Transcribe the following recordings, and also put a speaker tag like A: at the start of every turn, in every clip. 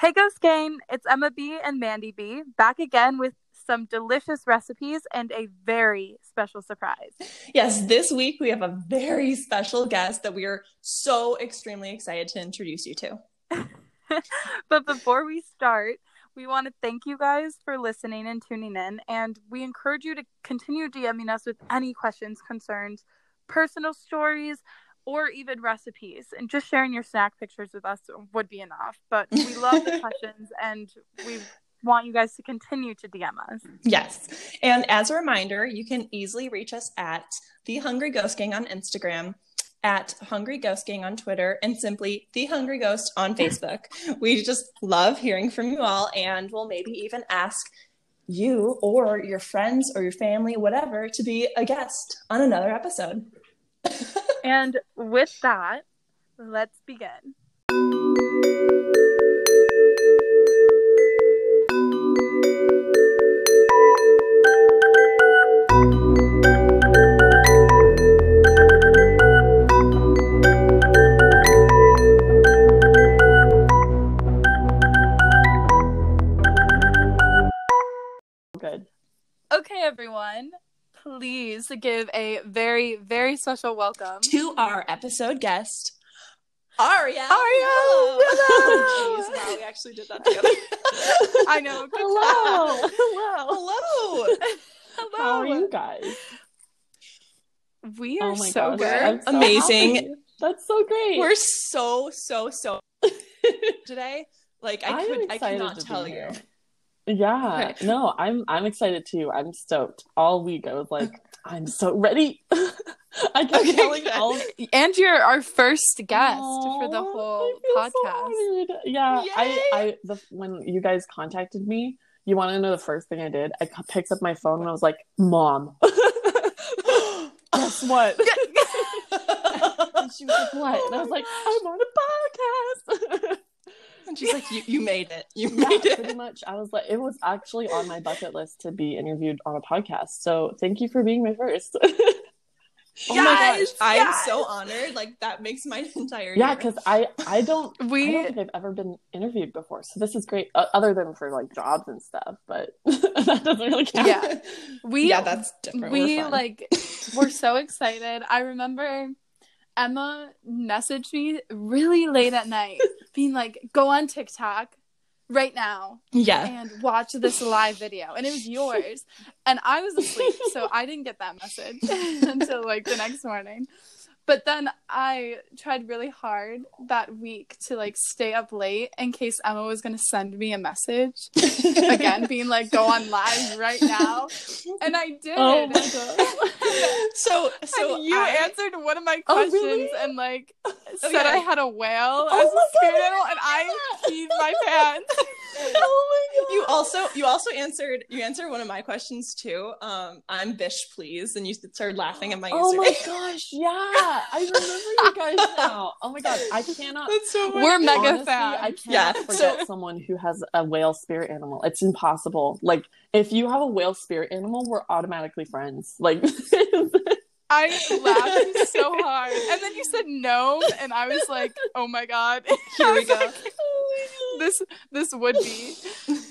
A: Hey Ghost Gang, it's Emma B and Mandy B back again with some delicious recipes and a very special surprise.
B: Yes, this week we have a very special guest that we are so extremely excited to introduce you to.
A: but before we start, we want to thank you guys for listening and tuning in, and we encourage you to continue DMing us with any questions, concerns, personal stories, or even recipes. And just sharing your snack pictures with us would be enough. But we love the questions, and we want you guys to continue to DM us.
B: Yes. And as a reminder, you can easily reach us at The Hungry Ghost Gang on Instagram at Hungry Ghost Gang on Twitter and simply The Hungry Ghost on Facebook. we just love hearing from you all and we'll maybe even ask you or your friends or your family, whatever, to be a guest on another episode.
A: and with that, let's begin. Good. Okay, everyone. Please give a very, very special welcome
B: to our episode guest, Aria.
A: Aria,
B: hello. Jeez, wow, we actually did that together.
A: I know.
B: Hello. Hello.
C: Hello. Hello. How are you guys?
A: We are oh so gosh. good.
B: So Amazing. Happy.
C: That's so great.
B: We're so so so today. Like I, I could, I cannot tell you. Here.
C: Yeah. Okay. No, I'm I'm excited too. I'm stoked. All week I was uh, like, I'm so ready. I kept okay, telling all
A: And you're our first guest for the whole podcast.
C: So yeah. Yay! I I the when you guys contacted me, you want to know the first thing I did? I picked up my phone and I was like, "Mom." Guess what? and she was like, "What?" And I was like, "I'm on a podcast."
B: And she's like, "You you made it. You yeah, made it."
C: Pretty much. I was like, it was actually on my bucket list to be interviewed on a podcast. So thank you for being my first.
B: Oh yes, my gosh, yes. I am so honored. Like that makes my entire
C: yeah. Because I I don't we I don't think I've ever been interviewed before, so this is great. Uh, other than for like jobs and stuff, but that doesn't really count.
A: Yeah, we
B: yeah that's different.
A: We we're like we're so excited. I remember Emma messaged me really late at night, being like, "Go on TikTok." right now
B: yeah.
A: and watch this live video. And it was yours. And i was asleep so i didn't get that message until like the next morning but then I tried really hard that week to like stay up late in case Emma was going to send me a message again, being like, go on live right now. And I did.
C: Oh my God.
B: so, so
A: and you I... answered one of my questions oh, really? and like oh, said yeah. I had a whale
C: oh
A: as a spirit animal, and I peed my pants.
B: oh my god! You also you also answered you answered one of my questions too. Um, I'm Bish, please, and you started laughing at my.
C: Oh my gosh! Yeah, I remember you guys now. Oh my god, I cannot.
B: That's so
A: We're mega fans.
C: I can't yeah, forget so... someone who has a whale spirit animal. It's impossible. Like if you have a whale spirit animal, we're automatically friends. Like.
A: I laughed so hard. And then you said no, and I was like, oh my god.
B: Here we go.
A: Like, this this would be.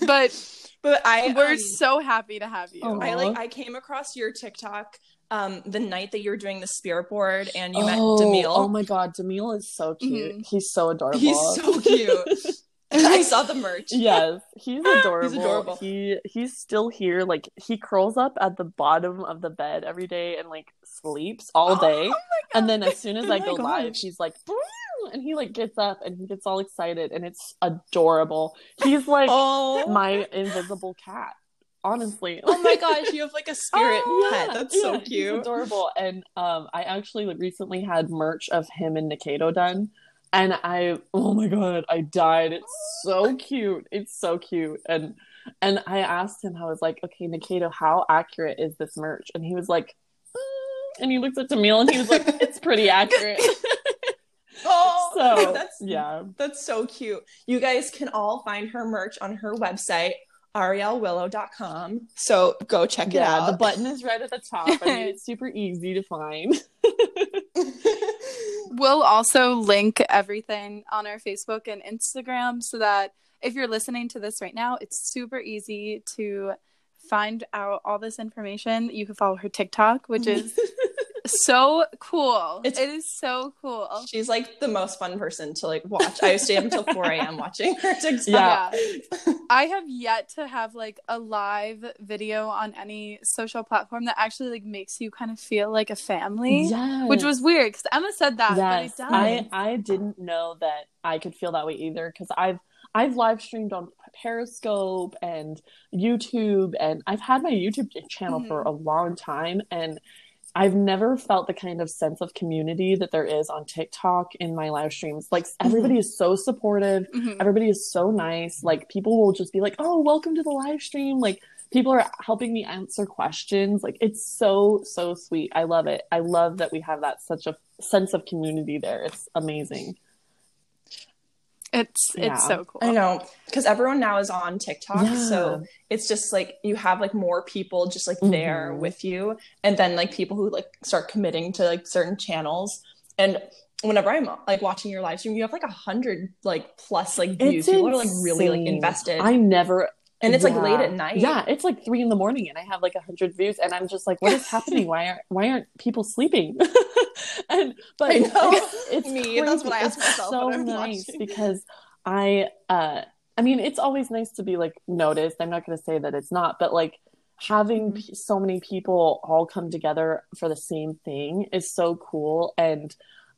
A: But
B: but I
A: we're um, so happy to have you.
B: I like I came across your TikTok um the night that you were doing the spirit board and you
C: oh,
B: met Demille.
C: Oh my god, Demille is so cute. Mm-hmm. He's so adorable.
B: He's so cute. I saw the merch.
C: Yes, he's adorable. he's adorable. He he's still here. Like he curls up at the bottom of the bed every day and like sleeps all oh day. Oh and then as soon as I oh go gosh. live, he's like and he like gets up and he gets all excited and it's adorable. He's like oh. my invisible cat. Honestly.
B: Oh my gosh, you have like a spirit oh, pet. That's yeah, so cute.
C: He's adorable. And um I actually recently had merch of him and Nikaido done. And I oh my god, I died. It's so cute. It's so cute. And and I asked him, I was like, okay, Nikaido, how accurate is this merch? And he was like, mm. and he looks at Demille and he was like, it's pretty accurate.
B: Oh, so, that's yeah, that's so cute. You guys can all find her merch on her website, arielwillow.com. So go check yeah, it out.
C: The button is right at the top. I mean, it's super easy to find.
A: we'll also link everything on our Facebook and Instagram so that if you're listening to this right now, it's super easy to find out all this information. You can follow her TikTok, which is so cool. It's, it is so cool.
B: She's like the most fun person to like watch. I stay up until 4 a.m. watching her TikTok.
A: Yeah. I have yet to have like a live video on any social platform that actually like makes you kind of feel like a family. Yes. Which was weird because Emma said that. Yes.
C: I, I didn't know that I could feel that way either because I've I've live streamed on Periscope and YouTube and I've had my YouTube channel mm-hmm. for a long time and I've never felt the kind of sense of community that there is on TikTok in my live streams. Like everybody mm-hmm. is so supportive. Mm-hmm. Everybody is so nice. Like people will just be like, "Oh, welcome to the live stream." Like people are helping me answer questions. Like it's so so sweet. I love it. I love that we have that such a sense of community there. It's amazing.
A: It's yeah. it's so cool.
B: I know because everyone now is on TikTok, yeah. so it's just like you have like more people just like mm-hmm. there with you, and then like people who like start committing to like certain channels. And whenever I'm like watching your live stream, you have like a hundred like plus like views. It's people insane. are like really like invested.
C: I never
B: and it's yeah. like late at night.
C: Yeah, it's like three in the morning, and I have like a hundred views, and I'm just like, what is happening? Why aren't why aren't people sleeping? and but
B: I know. it's, it's me. Crazy. That's what I ask myself.
C: So nice watching. because I uh I mean, it's always nice to be like noticed. I'm not going to say that it's not, but like having mm-hmm. p- so many people all come together for the same thing is so cool and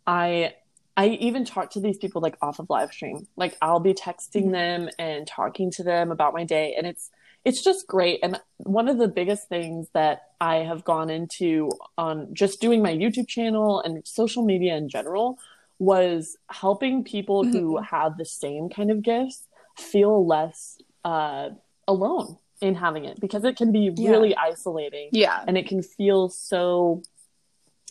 C: I I even talk to these people like off of live stream. Like I'll be texting mm-hmm. them and talking to them about my day and it's it's just great. And one of the biggest things that I have gone into on just doing my YouTube channel and social media in general was helping people mm-hmm. who have the same kind of gifts feel less uh, alone in having it because it can be yeah. really isolating.
A: Yeah.
C: And it can feel so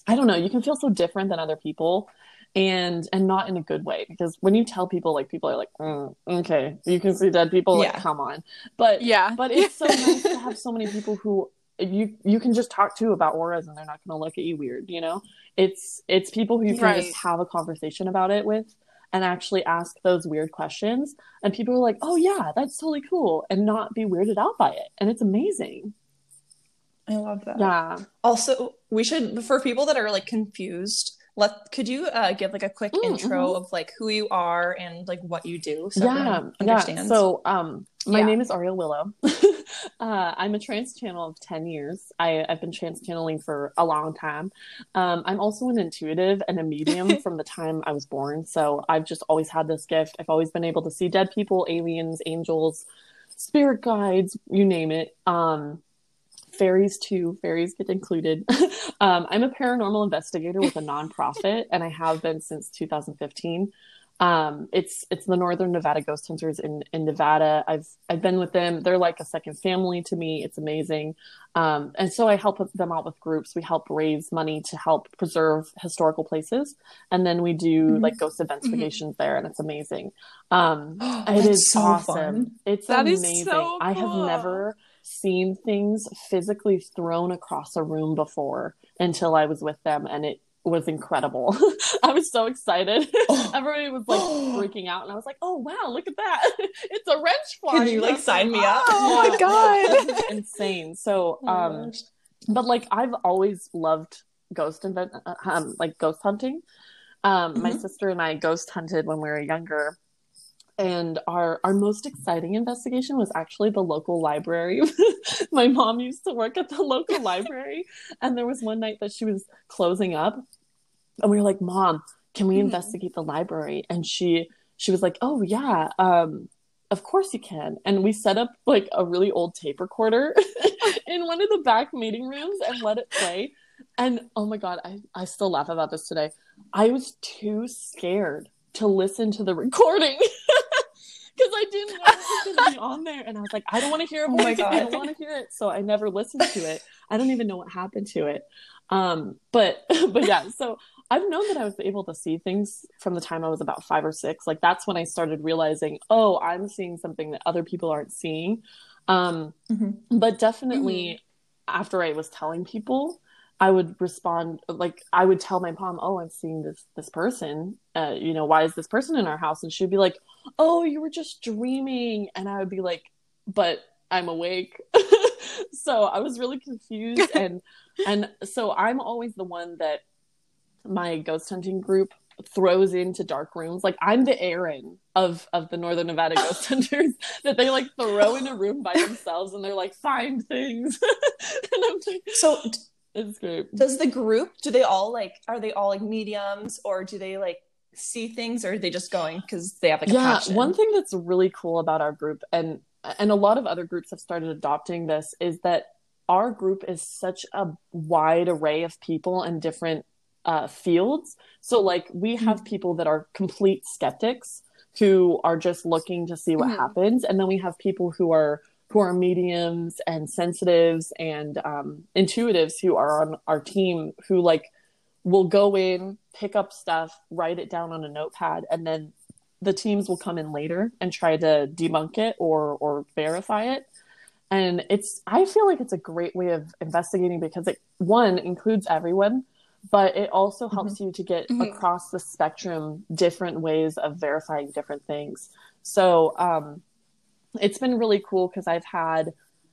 C: I don't know, you can feel so different than other people and and not in a good way because when you tell people like people are like mm, okay you can see dead people yeah. like come on. But
A: yeah.
C: but it's so nice to have so many people who you you can just talk to about auras and they're not going to look at you weird you know? It's it's people who you can right. just have a conversation about it with and actually ask those weird questions. And people are like oh yeah that's totally cool and not be weirded out by it. And it's amazing.
B: I love that.
C: Yeah.
B: Also we should for people that are like confused let could you uh, give like a quick mm, intro mm-hmm. of like who you are and like what you do
C: so yeah yeah. so um my yeah. name is ariel willow. Uh, i'm a trance channel of 10 years. I, i've been trance channeling for a long time. Um, i'm also an intuitive and a medium from the time i was born. So i've just always had this gift. I've always been able to see dead people aliens angels spirit guides you name it. Um fairies too. Fairies get included. um, I'm a paranormal investigator with a nonprofit, and I have been since 2015. Um, it's it's the Northern Nevada Ghost Hunters in in Nevada. I've I've been with them. They're like a second family to me. It's amazing. Um, and so I help them out with groups. We help raise money to help preserve historical places, and then we do mm-hmm. like ghost investigations mm-hmm. there, and it's amazing. Um, it is so awesome. Fun. It's that amazing. So cool. I have never seen things physically thrown across a room before until I was with them and it was incredible. I was so excited. Oh. Everybody was like freaking out and I was like, "Oh wow, look at that. it's a wrench flying."
B: Can you like sign me up?
A: Oh, my god.
C: insane. So oh um but like I've always loved ghost invent um like ghost hunting. Um mm-hmm. my sister and I ghost hunted when we were younger and our our most exciting investigation was actually the local library. My mom used to work at the local library, and there was one night that she was closing up, and we were like, "Mom, can we mm-hmm. investigate the library?" And she she was like, "Oh yeah, um, of course you can." And we set up like a really old tape recorder in one of the back meeting rooms and let it play. And oh my god, I I still laugh about this today. I was too scared to listen to the recording because I didn't want it to be on there, and I was like, I don't want to hear it. Oh my god, I don't want to hear it. So I never listened to it. I don't even know what happened to it. Um, but but yeah, so I've known that I was able to see things from the time I was about five or six. Like that's when I started realizing, oh, I'm seeing something that other people aren't seeing. Um, mm-hmm. But definitely, mm-hmm. after I was telling people, I would respond like I would tell my mom, "Oh, I'm seeing this this person. Uh, you know, why is this person in our house?" And she'd be like, "Oh, you were just dreaming." And I would be like, "But I'm awake." so I was really confused and and so I'm always the one that my ghost hunting group throws into dark rooms. Like I'm the Aaron of of the Northern Nevada ghost hunters that they like throw in a room by themselves and they're like find things. and
B: I'm like, so it's great. Does the group do they all like are they all like mediums or do they like see things or are they just going because they have like
C: yeah, passion? One thing that's really cool about our group and and a lot of other groups have started adopting this is that our group is such a wide array of people and different uh, fields. So, like, we have mm-hmm. people that are complete skeptics who are just looking to see what mm-hmm. happens, and then we have people who are who are mediums and sensitives and um, intuitives who are on our team who like will go in, pick up stuff, write it down on a notepad, and then the teams will come in later and try to debunk it or or verify it. And it's I feel like it's a great way of investigating because it one includes everyone but it also mm-hmm. helps mm-hmm. you to get mm-hmm. across the spectrum different ways of verifying different things so um, it's been really cool because i've had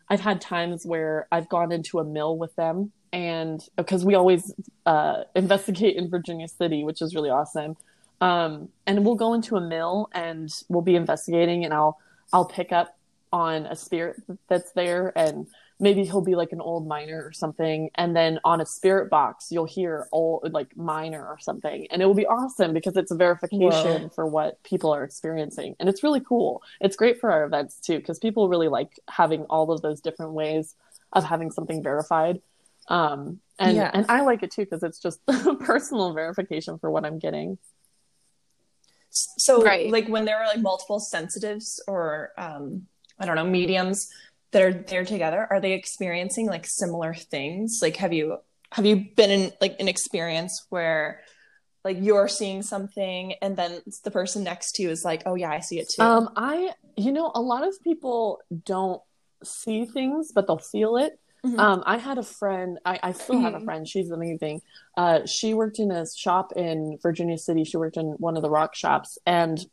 C: i've had times where i've gone into a mill with them and because we always uh, investigate in virginia city which is really awesome. Um, and we'll go into a mill and we'll be investigating and i'll i'll pick up on a spirit that's there and maybe he'll be like an old miner or something and then on a spirit box you'll hear old like miner or something and it will be awesome because it's a verification Whoa. for what people are experiencing and it's really cool it's great for our events too because people really like having all of those different ways of having something verified um and yeah. and i like it too because it's just personal verification for what i'm getting
B: so right. like when there are like multiple sensitives or um i don't know mediums that are there together are they experiencing like similar things? Like have you have you been in like an experience where like you're seeing something and then the person next to you is like oh yeah i see it too.
C: Um i you know a lot of people don't see things but they'll feel it. Mm-hmm. um i had a friend i, I still have a mm-hmm. friend she's amazing. Uh she worked in a shop in virginia city. She worked in one of the rock shops and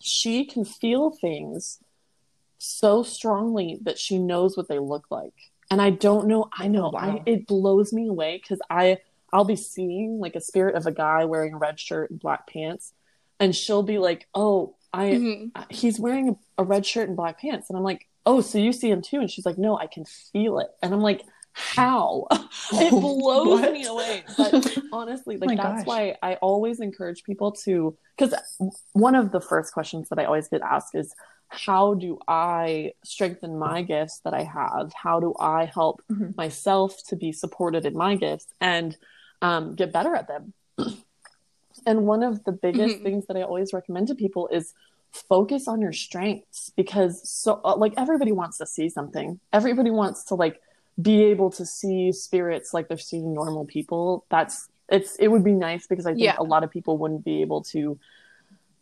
C: she can feel things so strongly that she knows what they look like. And I don't know, I know, oh, wow. I, it blows me away because I, I'll be seeing like a spirit of a guy wearing a red shirt and black pants, and she'll be like, "Oh, I, mm-hmm. he's wearing a, a red shirt and black pants," and I'm like, "Oh, so you see him too?" And she's like, "No, I can feel it," and I'm like, "How?" it blows me away. But honestly, like oh that's gosh. why I always encourage people to, because one of the first questions that I always get asked is, how do I strengthen my gifts that I have? How do I help mm-hmm. myself to be supported in my gifts and um, get better at them? and one of the biggest mm-hmm. things that I always recommend to people is focus on your strengths because so uh, like everybody wants to see something. Everybody wants to like be able to see spirits like they're seeing normal people. That's it's it would be nice because I think yeah. a lot of people wouldn't be able to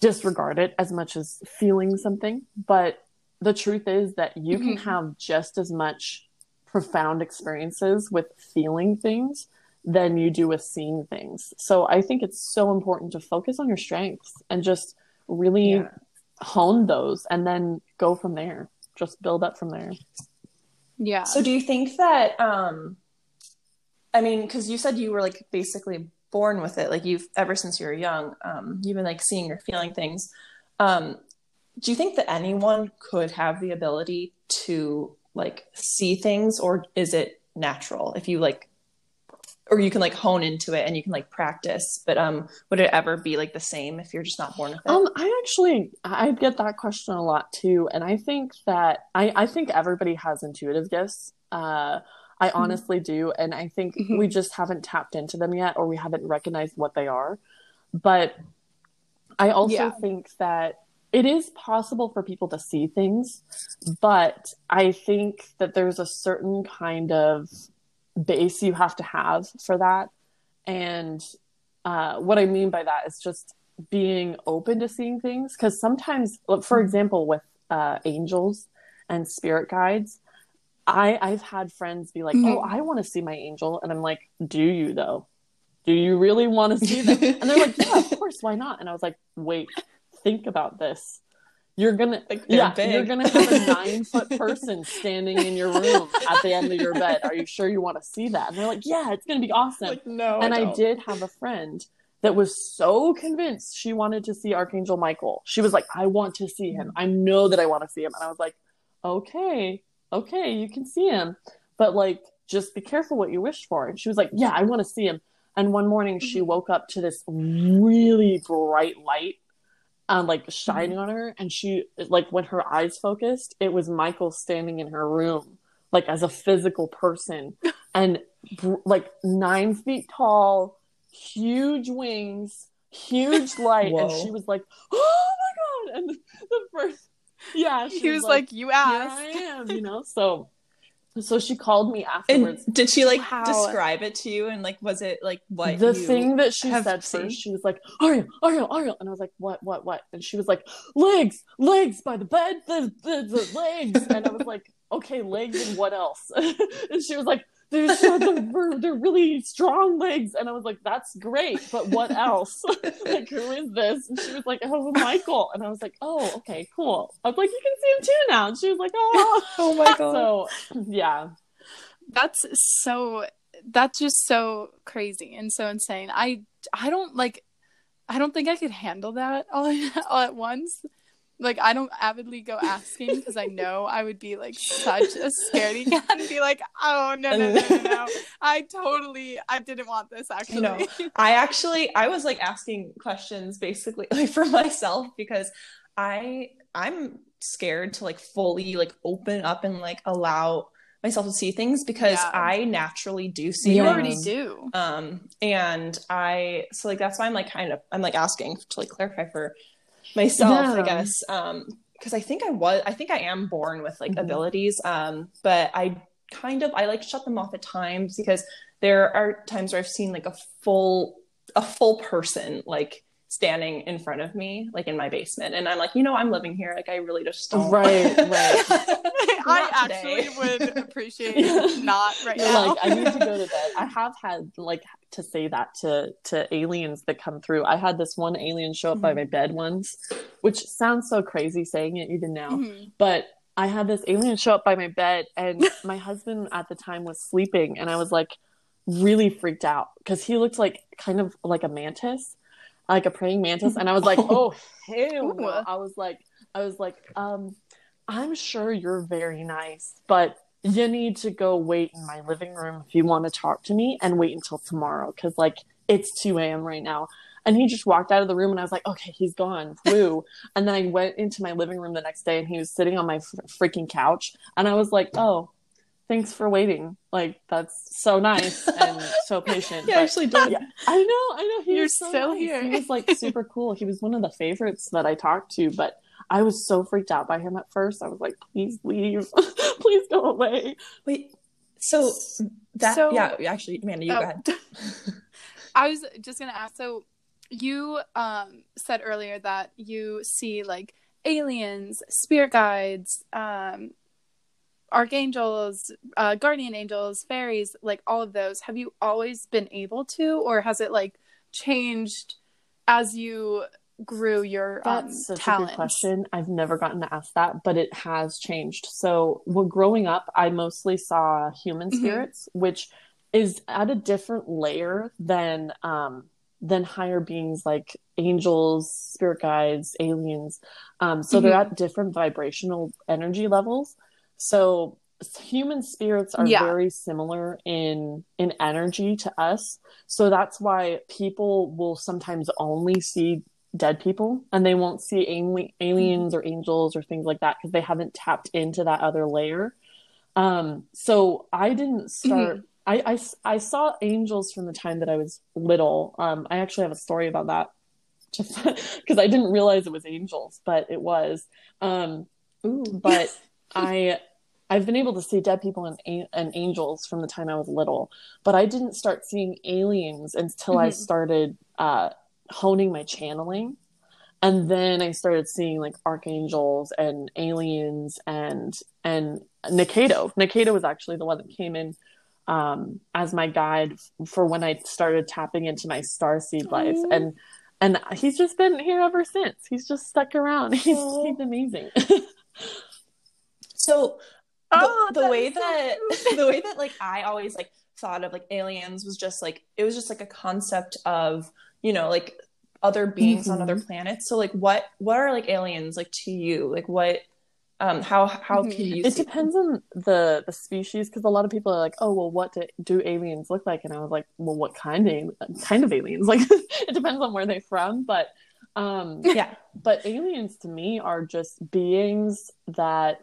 C: disregard it as much as feeling something. But the truth is that you mm-hmm. can have just as much profound experiences with feeling things than you do with seeing things. So I think it's so important to focus on your strengths and just really yeah. hone those and then go from there. Just build up from there.
B: Yeah. So do you think that um I mean cuz you said you were like basically born with it like you've ever since you were young um, you've been like seeing or feeling things um, do you think that anyone could have the ability to like see things or is it natural if you like or you can like hone into it and you can like practice but um would it ever be like the same if you're just not born with it
C: um i actually i get that question a lot too and i think that i i think everybody has intuitive gifts uh I mm-hmm. honestly do. And I think mm-hmm. we just haven't tapped into them yet or we haven't recognized what they are. But I also yeah. think that it is possible for people to see things, but I think that there's a certain kind of base you have to have for that. And uh, what I mean by that is just being open to seeing things. Because sometimes, for mm-hmm. example, with uh, angels and spirit guides, I I've had friends be like, mm-hmm. "Oh, I want to see my angel," and I'm like, "Do you though? Do you really want to see them?" and they're like, "Yeah, of course, why not?" And I was like, "Wait, think about this." You're gonna, like yeah, big. you're gonna have a nine foot person standing in your room at the end of your bed. Are you sure you want to see that? And they're like, yeah, it's gonna be awesome. Like, no, and I, I did have a friend that was so convinced she wanted to see Archangel Michael. She was like, I want to see him. I know that I want to see him. And I was like, okay, okay, you can see him, but like, just be careful what you wish for. And she was like, yeah, I want to see him. And one morning she mm-hmm. woke up to this really bright light um, like shining mm-hmm. on her and she like when her eyes focused it was michael standing in her room like as a physical person and like nine feet tall huge wings huge light Whoa. and she was like oh my god and the first yeah
A: he was, was like, like, you asked
C: i am you know so so she called me afterwards.
B: And did she like wow. describe it to you? And like, was it like what
C: the thing that she said seen? first? She was like, "Ariel, Ariel, Ariel," and I was like, "What, what, what?" And she was like, "Legs, legs by the bed, the the, the legs," and I was like, "Okay, legs and what else?" and she was like, they're, they're, they're really strong legs. And I was like, that's great, but what else? like, who is this? And she was like, oh, Michael. And I was like, oh, okay, cool. I was like, you can see him too now. And she was like, oh,
A: oh my God.
C: So, yeah.
A: That's so, that's just so crazy and so insane. I, I don't like, I don't think I could handle that all, all at once like I don't avidly go asking because I know I would be like such a scaredy cat and be like, oh no no no no no, I totally I didn't want this actually.
B: No, I actually I was like asking questions basically like for myself because I I'm scared to like fully like open up and like allow myself to see things because yeah. I naturally do see
A: you already do.
B: Um and I so like that's why I'm like kind of I'm like asking to like clarify for myself, yeah. I guess. Um, because I think I was, I think I am born with like mm-hmm. abilities. Um, but I kind of, I like shut them off at times because there are times where I've seen like a full, a full person like standing in front of me, like in my basement, and I'm like, you know, I'm living here. Like, I really just don't.
C: Right, right.
A: I actually would appreciate not right now.
C: Like, I need to go to bed. I have had like to say that to to aliens that come through. I had this one alien show up mm-hmm. by my bed once, which sounds so crazy saying it even now, mm-hmm. but I had this alien show up by my bed, and my husband at the time was sleeping, and I was like really freaked out because he looked like kind of like a mantis, like a praying mantis, and I was like, oh hell no! I was like, I was like, um, I'm sure you're very nice, but you need to go wait in my living room if you want to talk to me and wait until tomorrow because like it's 2 a.m right now. And he just walked out of the room and i was like okay he's gone. Woo. And then i went into my living room the next day and he was sitting on my f- freaking couch. And i was like oh thanks for waiting. Like that's so nice and so patient
B: he actually did. yeah,
C: i know i know.
A: He you're so still nice. here.
C: he was like super cool. He was one of the favorites that i talked to but I was so freaked out by him at first. I was like, please leave. please go away.
B: Wait, so that, so, yeah, actually, Amanda, you oh, go ahead.
A: I was just going to ask so you um, said earlier that you see like aliens, spirit guides, um, archangels, uh, guardian angels, fairies, like all of those. Have you always been able to, or has it like changed as you grew your That's um, such talents? a good
C: question. I've never gotten to ask that, but it has changed. So, well, growing up, I mostly saw human mm-hmm. spirits, mm-hmm. which is at a different layer than um, than higher beings like angels, spirit guides, aliens. Um, so mm-hmm. they're at different vibrational energy levels. So human spirits are yeah. very similar in in energy to us so that's why people will sometimes only see dead people and they won't see aliens or angels or things like that because they haven't tapped into that other layer. Um, so I didn't start. Mm-hmm. I, I, I saw angels from the time that I was little. Um, I actually have a story about that because I didn't realize it was angels, but it was. Um, Ooh. But I I've been able to see dead people and, and angels from the time I was little, but I didn't start seeing aliens until mm-hmm. I started uh, honing my channeling. And then I started seeing like archangels and aliens and and Nikaido. Nikaido was actually the one that came in um, as my guide for when I started tapping into my star seed life. And and he's just been here ever since. He's just stuck around. He's he's amazing.
B: so oh, the, the way that the way that like I always like thought of like aliens was just like it was just like a concept of you know like other beings mm-hmm. on other mm-hmm. planets. So like what what are like aliens like to you? Like what um how how can you
C: it depends them? on the the species because a lot of people are like oh well what do, do aliens look like and i was like well what kind of kind of aliens like it depends on where they're from but um yeah but aliens to me are just beings that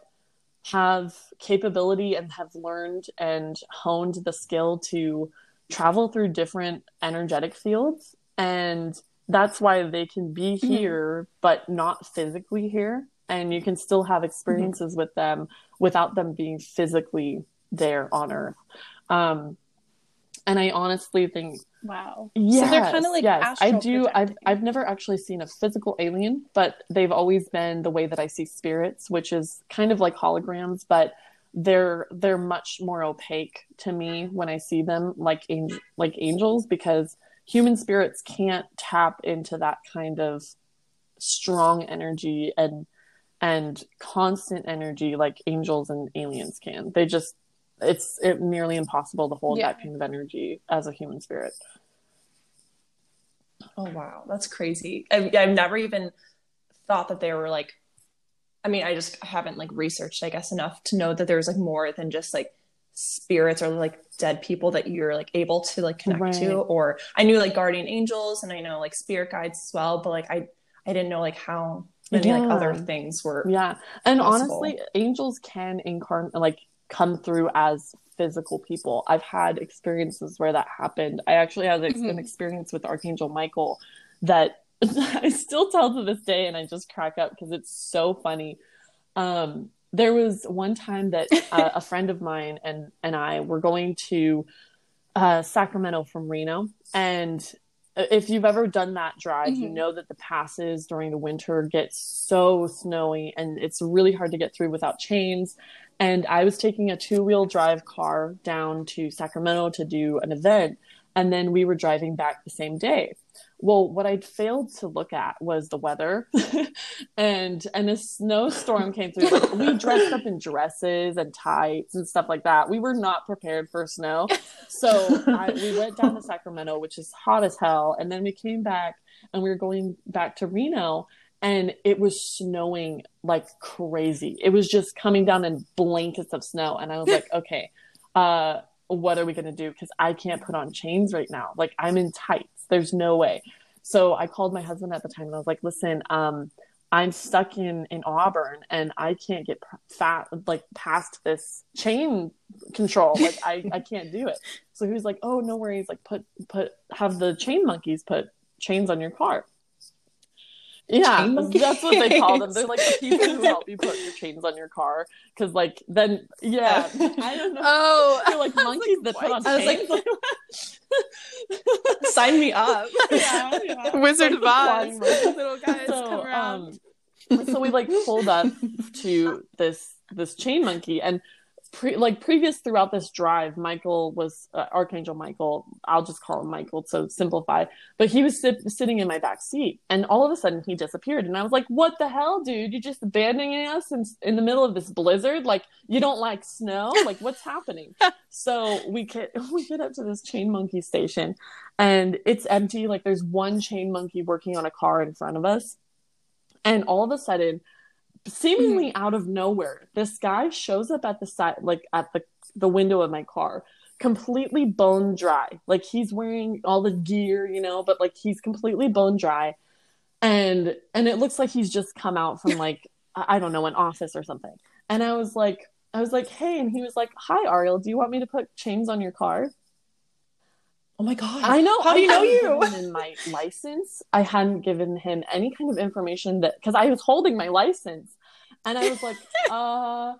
C: have capability and have learned and honed the skill to travel through different energetic fields and that's why they can be mm-hmm. here mm-hmm. but not physically here and you can still have experiences mm-hmm. with them without them being physically there on earth um and i honestly think
B: wow
C: yeah so they're kind of like yes, i do i've i've never actually seen a physical alien but they've always been the way that i see spirits which is kind of like holograms but they're they're much more opaque to me when i see them like angel like angels because human spirits can't tap into that kind of strong energy and and constant energy like angels and aliens can. They just it's it nearly impossible to hold yeah. that kind of energy as a human spirit.
B: Oh wow, that's crazy. I've, I've never even thought that they were like. I mean, I just haven't like researched, I guess, enough to know that there's like more than just like spirits or like dead people that you're like able to like connect right. to. Or I knew like guardian angels and I know like spirit guides as well, but like I I didn't know like how many yeah. like other things were
C: yeah and possible. honestly angels can incarnate like come through as physical people i've had experiences where that happened i actually had mm-hmm. an experience with archangel michael that i still tell to this day and i just crack up because it's so funny um, there was one time that uh, a friend of mine and and i were going to uh, sacramento from reno and if you've ever done that drive, mm-hmm. you know that the passes during the winter get so snowy and it's really hard to get through without chains. And I was taking a two wheel drive car down to Sacramento to do an event. And then we were driving back the same day. Well, what I'd failed to look at was the weather, and and a snowstorm came through. Like we dressed up in dresses and tights and stuff like that. We were not prepared for snow, so I, we went down to Sacramento, which is hot as hell, and then we came back and we were going back to Reno, and it was snowing like crazy. It was just coming down in blankets of snow, and I was like, okay. Uh, what are we going to do? Because I can't put on chains right now. Like I'm in tights. There's no way. So I called my husband at the time and I was like, listen, um, I'm stuck in in Auburn and I can't get fat like past this chain control. Like I I can't do it. So he was like, "Oh, no worries. Like put put have the chain monkeys put chains on your car." Yeah, that's what they call them. They're like the people who help you put your chains on your car. Because, like, then, yeah, I don't know.
B: Oh,
C: they're like monkeys like, that put on I chains. Like,
B: sign me up. Yeah,
A: yeah. Wizard of Oz. Little guys so, come around.
C: Um, so we like pulled up to this this chain monkey, and pre- like previous throughout this drive, Michael was uh, Archangel Michael. I'll just call him Michael to simplify. But he was sit- sitting in my back seat, and all of a sudden he disappeared. And I was like, "What the hell, dude? You're just abandoning us in, in the middle of this blizzard? Like you don't like snow? Like what's happening?" so we get we get up to this chain monkey station, and it's empty. Like there's one chain monkey working on a car in front of us, and all of a sudden seemingly mm-hmm. out of nowhere, this guy shows up at the side, like at the the window of my car, completely bone dry. Like he's wearing all the gear, you know, but like he's completely bone dry, and and it looks like he's just come out from like I don't know an office or something. And I was like, I was like, hey, and he was like, hi, Ariel, do you want me to put chains on your car?
B: Oh my god!
C: I know.
B: How do you know you?
C: In my license, I hadn't given him any kind of information that because I was holding my license, and I was like, uh,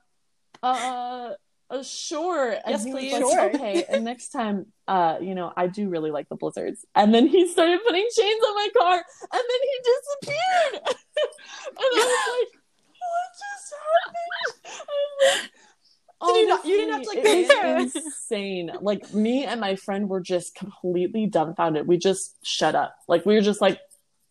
C: uh, uh sure.
B: Yes,
C: please.
B: Like,
C: sure. Okay. and next time, uh, you know, I do really like the blizzards. And then he started putting chains on my car, and then he disappeared. and I was like, what just happened?
B: Did you not? You didn't have to like.
C: It was insane. Like me and my friend were just completely dumbfounded. We just shut up. Like we were just like,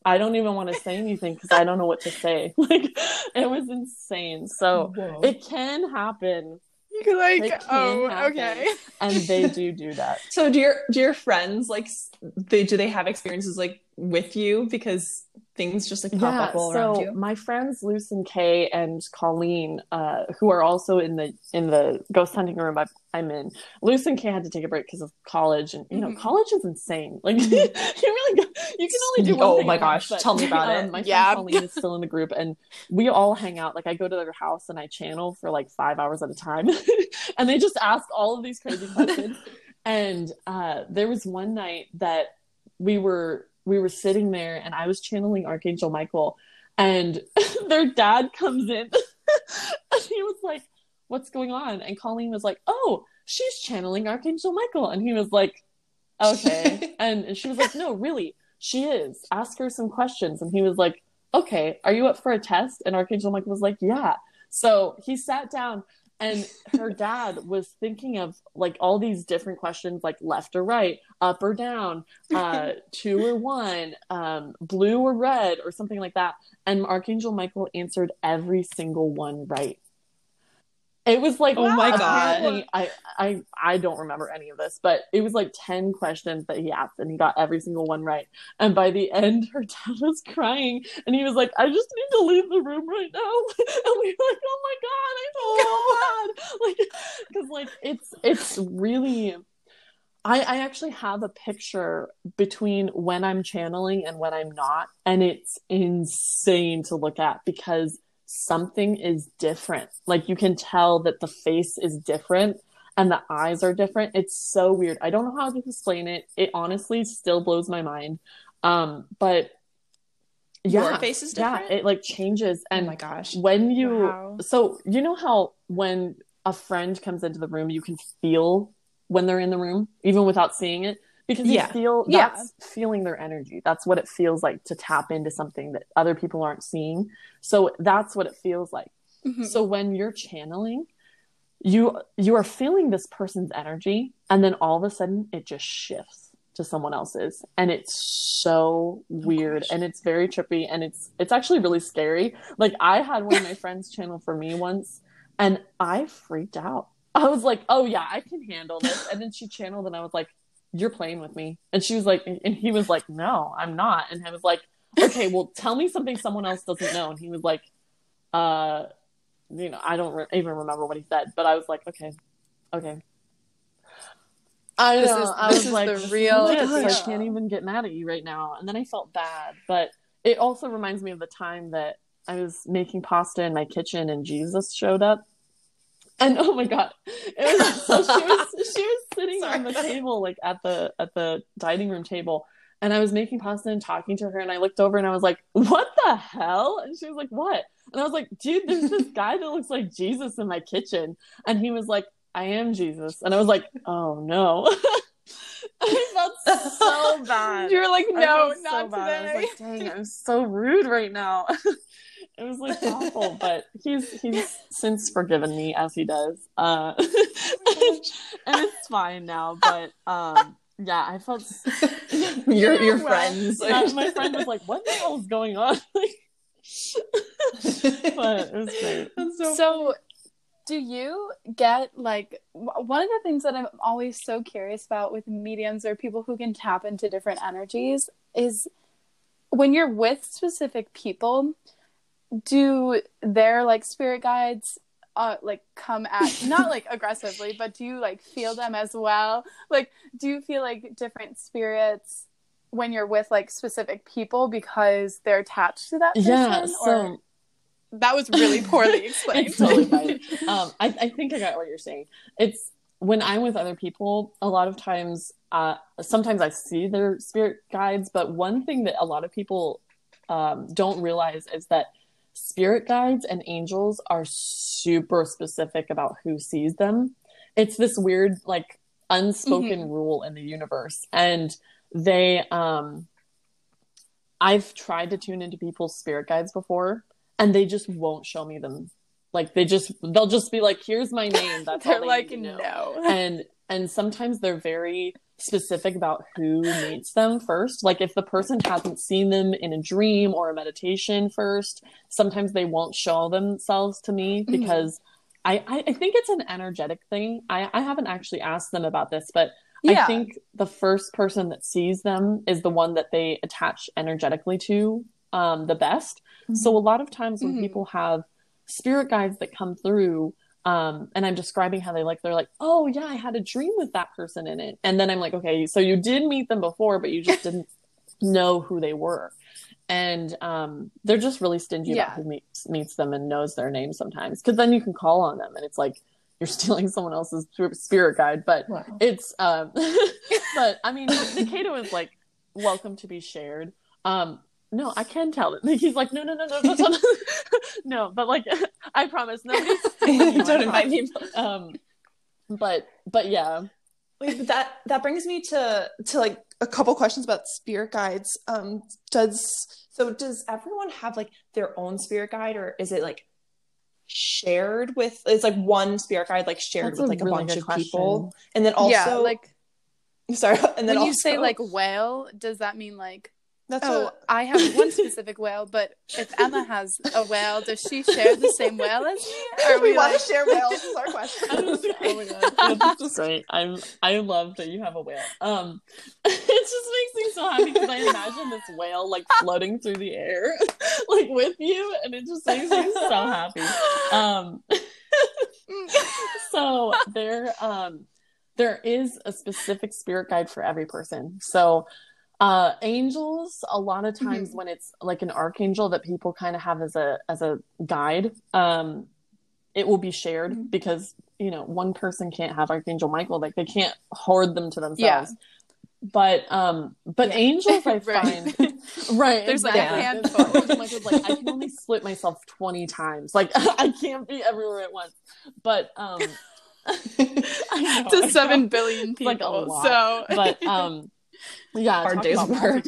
C: I don't even want to say anything because I don't know what to say. Like it was insane. So Whoa. it can happen.
A: You're like, oh, happen, okay.
C: and they do do that.
B: So do your do your friends like they do they have experiences like with you because things just like pop yeah, up all so around you?
C: My friends Luce and Kay and Colleen, uh, who are also in the in the ghost hunting room I, am in. Luce and Kay had to take a break because of college, and you know, mm-hmm. college is insane. Like you really, go, you can only do one.
B: Oh my gosh, but, tell me about um,
C: it. My yeah. friend Colleen is still in the group, and we all hang out. Like I go to their house and I channel for like five hours at a time, and they just ask all of these crazy questions. and uh, there was one night that we were we were sitting there and I was channeling Archangel Michael and their dad comes in and he was like, What's going on? And Colleen was like, Oh, she's channeling Archangel Michael. And he was like, Okay. and she was like, No, really, she is. Ask her some questions. And he was like, Okay, are you up for a test? And Archangel Michael was like, Yeah. So he sat down and her dad was thinking of like all these different questions like left or right up or down uh two or one um blue or red or something like that. And archangel michael answered every single one right it was like
B: oh my god.
C: I, I i don't remember any of this but it was like 10 questions that he asked and he got every single one right. And by the end her dad was crying and he was like i just need to leave the room right now. And we were like oh my god i feel so bad like because like it's it's really I, I actually have a picture between when I'm channeling and when I'm not, and it's insane to look at because something is different. Like you can tell that the face is different and the eyes are different. It's so weird. I don't know how to explain it. It honestly still blows my mind. Um, but
B: yeah, Your face is different.
C: Yeah, it like changes.
B: And oh my gosh,
C: when you wow. so you know how when a friend comes into the room, you can feel when they're in the room, even without seeing it because you yeah. feel that's yeah. feeling their energy. That's what it feels like to tap into something that other people aren't seeing. So that's what it feels like. Mm-hmm. so when you're channeling you you are feeling this person's energy and then all of a sudden it just shifts to someone else's. And it's so oh, weird oh, and it's very trippy and it's it's actually really scary. Like i had one of my friends channel for me once and i freaked out. I was like oh yeah i can handle this. And then she channeled and i was like you're playing with me. And she was like, and he was like, no, I'm not. And I was like, okay, well, tell me something someone else doesn't know. And he was like, uh, you know, I don't re- even remember what he said, but I was like, okay, okay. I this know. Is, I was like, the real. I can't even get mad at you right now. And then I felt bad, but it also reminds me of the time that I was making pasta in my kitchen and Jesus showed up and oh my god it was so she was she was sitting Sorry. on the table like at the at the dining room table and i was making pasta and talking to her and i looked over and i was like what the hell and she was like what and i was like dude there's this guy that looks like jesus in my kitchen and he was like i am jesus and i was like oh no I felt so bad.
A: You were like, no, not so today.
C: I was like, dang, I'm so rude right now. It was like awful, but he's he's since forgiven me as he does. Uh, and it's fine now. But um, yeah, I felt
B: your your friends.
C: Yeah, my friend was like, "What the hell is going on?" but it was great.
A: So, so do you get like one of the things that I'm always so curious about with mediums or people who can tap into different energies is when you're with specific people do their like spirit guides uh like come at not like aggressively but do you like feel them as well? Like do you feel like different spirits when you're with like specific people because they're attached to that person yeah so or... that was really poorly explained.
C: totally fine. Um I, I think i got what you're saying. It's when i'm with other people a lot of times uh sometimes i see their spirit guides but one thing that a lot of people um don't realize is that spirit guides and angels are super specific about who sees them. It's this weird, like, unspoken mm-hmm. rule in the universe. And they, um, I've tried to tune into people's spirit guides before, and they just won't show me them. Like they just they'll just be like, "Here's my name." That's they're all they like, "No." And and sometimes they're very specific about who meets them first. Like if the person hasn't seen them in a dream or a meditation first, sometimes they won't show themselves to me mm-hmm. because mm-hmm. I, I think it's an energetic thing. I, I haven't actually asked them about this, but yeah. I think the first person that sees them is the one that they attach energetically to um, the best. Mm-hmm. So a lot of times when mm-hmm. people have spirit guides that come through, um, and I'm describing how they like, they're like, oh yeah, I had a dream with that person in it. And then I'm like, okay, so you did meet them before, but you just didn't know who they were. And um, they're just really stingy yeah. about who meets, meets them and knows their name sometimes. Cause then you can call on them and it's like, you're stealing someone else's spirit guide, but wow. it's, um, but I mean, Nikado is like, welcome to be shared. Um, no, I can tell it. He's like, no, no, no, no, no, no, no. But like, I promise, nobody. Don't invite me. Um, but but yeah.
B: Wait, but that that brings me to to like a couple questions about spirit guides. Um, does so does everyone have like their own spirit guide, or is it like shared with? It's like one spirit guide like shared That's with like a, really bunch of question. people, and then also yeah,
A: like.
B: Sorry, and then
A: when
B: also,
A: you say like whale, does that mean like that's oh, a... I have one specific whale, but if Emma has a whale, does she share the same whale as me?
B: Are we, we want to share whales? This Is our question. oh my
C: god, that's just great. I'm I love that you have a whale. Um, it just makes me so happy because I imagine this whale like floating through the air, like with you, and it just makes me so happy. Um, so there, um, there is a specific spirit guide for every person. So uh, angels, a lot of times mm-hmm. when it's like an archangel that people kind of have as a as a guide, um, it will be shared mm-hmm. because you know one person can't have Archangel Michael, like they can't hoard them to themselves. Yeah. But um, but yeah. angels, I find right. There's exactly. like a handful. Michael's like I can only split myself twenty times. Like I can't be everywhere at once. But um,
A: know, to seven billion people. Like so,
C: but um yeah, hard days of work.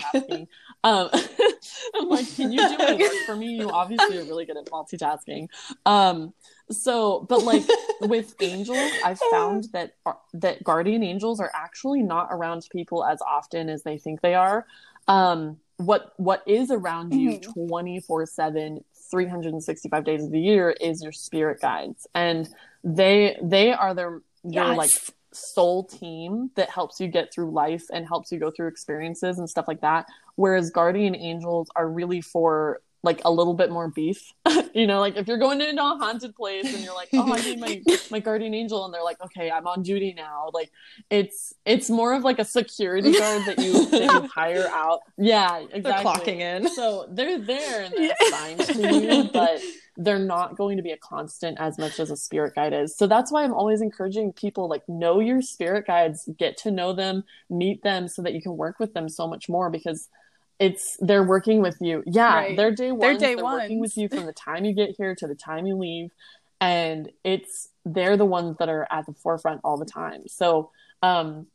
C: um, I'm like, can you do my work for me? You obviously are really good at multitasking. Um, so, but like with angels, I've found that uh, that guardian angels are actually not around people as often as they think they are. Um, what what is around you mm-hmm. 24 7 365 days of the year is your spirit guides and they they are their your yes. like soul team that helps you get through life and helps you go through experiences and stuff like that. Whereas guardian angels are really for like a little bit more beef. you know, like if you're going into a haunted place and you're like, oh, I need my my guardian angel, and they're like, okay, I'm on duty now. Like it's it's more of like a security guard that you that you hire out. Yeah, exactly. They're
B: clocking in,
C: so they're there and they're assigned to you, but they're not going to be a constant as much as a spirit guide is. So that's why I'm always encouraging people like know your spirit guides, get to know them, meet them so that you can work with them so much more because it's they're working with you. Yeah, right. they're day one. They're day they're working with you from the time you get here to the time you leave, and it's they're the ones that are at the forefront all the time. So, um,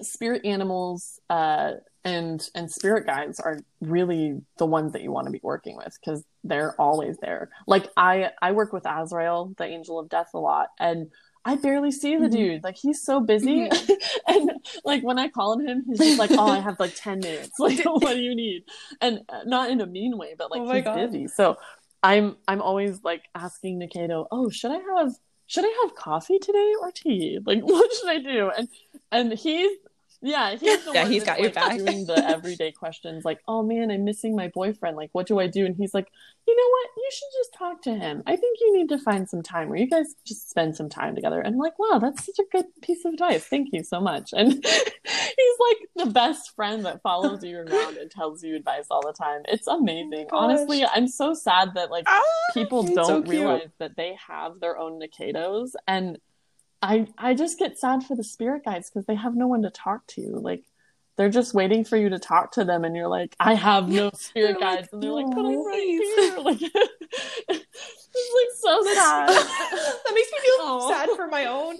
C: spirit animals uh, and and spirit guides are really the ones that you want to be working with because they're always there. Like I I work with Azrael, the angel of death, a lot, and I barely see the mm-hmm. dude. Like he's so busy, mm-hmm. and like when I call on him, he's just like, "Oh, I have like ten minutes. Like, what do you need?" And uh, not in a mean way, but like oh he's God. busy. So I'm I'm always like asking Nikado, "Oh, should I have should I have coffee today or tea? Like, what should I do?" And and he's yeah, he's
B: yeah, he's got
C: like,
B: your back.
C: doing the everyday questions like, "Oh man, I'm missing my boyfriend. Like, what do I do?" And he's like, "You know what? You should just talk to him. I think you need to find some time where you guys just spend some time together." And I'm like, "Wow, that's such a good piece of advice. Thank you so much." And he's like the best friend that follows you around and tells you advice all the time. It's amazing. Oh Honestly, I'm so sad that like ah, people don't so realize that they have their own Nikados and I I just get sad for the spirit guides because they have no one to talk to. Like they're just waiting for you to talk to them and you're like i have no spirit guides like, and they're like but i'm right here like it's like so sad
B: that makes me feel Aww. sad for my own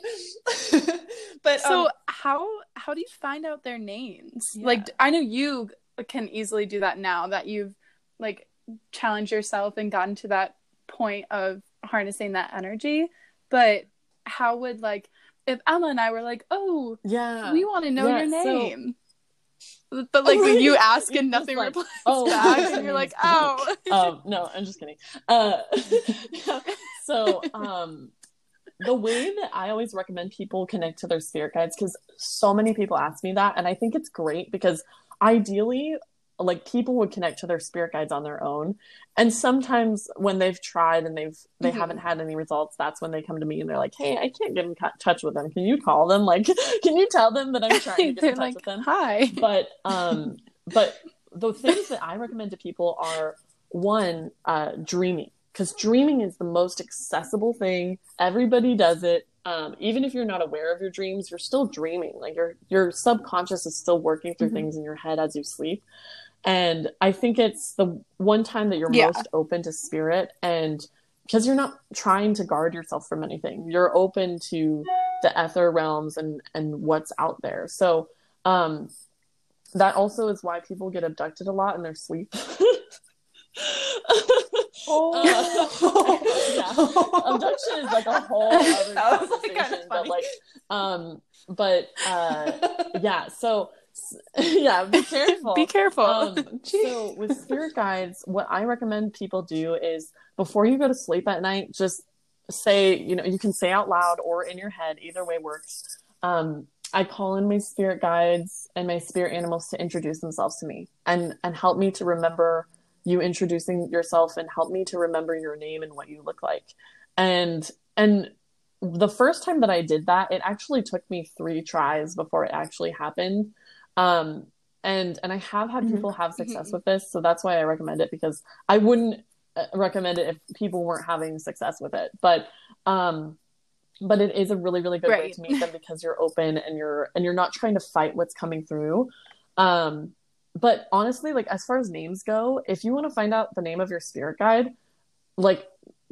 A: but so um, how how do you find out their names yeah. like i know you can easily do that now that you've like challenged yourself and gotten to that point of harnessing that energy but how would like if Emma and I were like, "Oh, yeah, we want to know yeah, your name," so... but like when you ask and nothing like, replies oh, back, and you're like, "Oh,
C: um, no, I'm just kidding." Uh, so, um, the way that I always recommend people connect to their spirit guides because so many people ask me that, and I think it's great because ideally like people would connect to their spirit guides on their own and sometimes when they've tried and they've they mm-hmm. haven't had any results that's when they come to me and they're like hey i can't get in touch with them can you call them like can you tell them that i'm trying to get in touch like, with them
A: hi
C: but um but the things that i recommend to people are one uh dreaming because dreaming is the most accessible thing everybody does it um, even if you're not aware of your dreams, you're still dreaming. Like your your subconscious is still working through mm-hmm. things in your head as you sleep. And I think it's the one time that you're yeah. most open to spirit and because you're not trying to guard yourself from anything. You're open to the ether realms and and what's out there. So um that also is why people get abducted a lot in their sleep. oh, uh, yeah. abduction is like a whole other conversation, like kind of but like, um, but uh, yeah. So yeah, be careful.
A: be careful. Um,
C: so with spirit guides, what I recommend people do is before you go to sleep at night, just say, you know, you can say out loud or in your head, either way works. Um, I call in my spirit guides and my spirit animals to introduce themselves to me and and help me to remember you introducing yourself and help me to remember your name and what you look like. And and the first time that I did that, it actually took me 3 tries before it actually happened um, and and I have had mm-hmm. people have success mm-hmm. with this, so that's why I recommend it because I wouldn't uh, recommend it if people weren't having success with it. But um, but it is a really really good right. way to meet them because you're open and you're and you're not trying to fight what's coming through. Um, but honestly, like as far as names go, if you want to find out the name of your spirit guide, like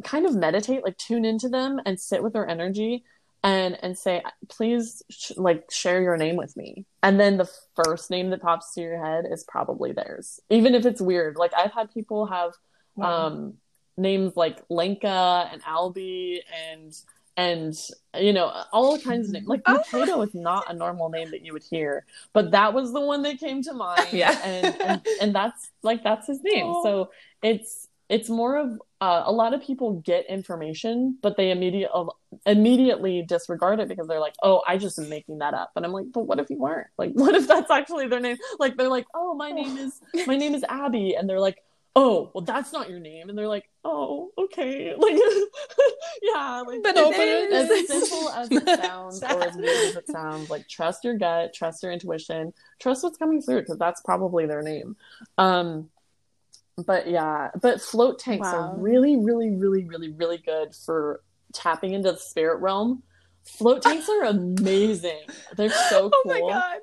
C: kind of meditate, like tune into them and sit with their energy and and say please sh- like share your name with me. And then the first name that pops to your head is probably theirs even if it's weird. Like i've had people have wow. um names like lenka and albi and and you know all kinds of names. Like potato is not a normal name that you would hear but that was the one that came to mind. Yeah. And and, and that's like that's his name. Oh. so it's it's more of uh, a lot of people get information, but they immediately immediately disregard it because they're like, "Oh, I just am making that up." And I'm like, "But what if you weren't? Like, what if that's actually their name? Like, they're like, "Oh, my name is my name is Abby," and they're like, "Oh, well, that's not your name," and they're like, "Oh, okay." Like, yeah, like but as simple as it sounds, or as weird as it sounds. Like, trust your gut, trust your intuition, trust what's coming through because that's probably their name. Um, but yeah, but float tanks wow. are really, really, really, really, really good for tapping into the spirit realm. Float tanks are amazing. They're so cool. Oh my god.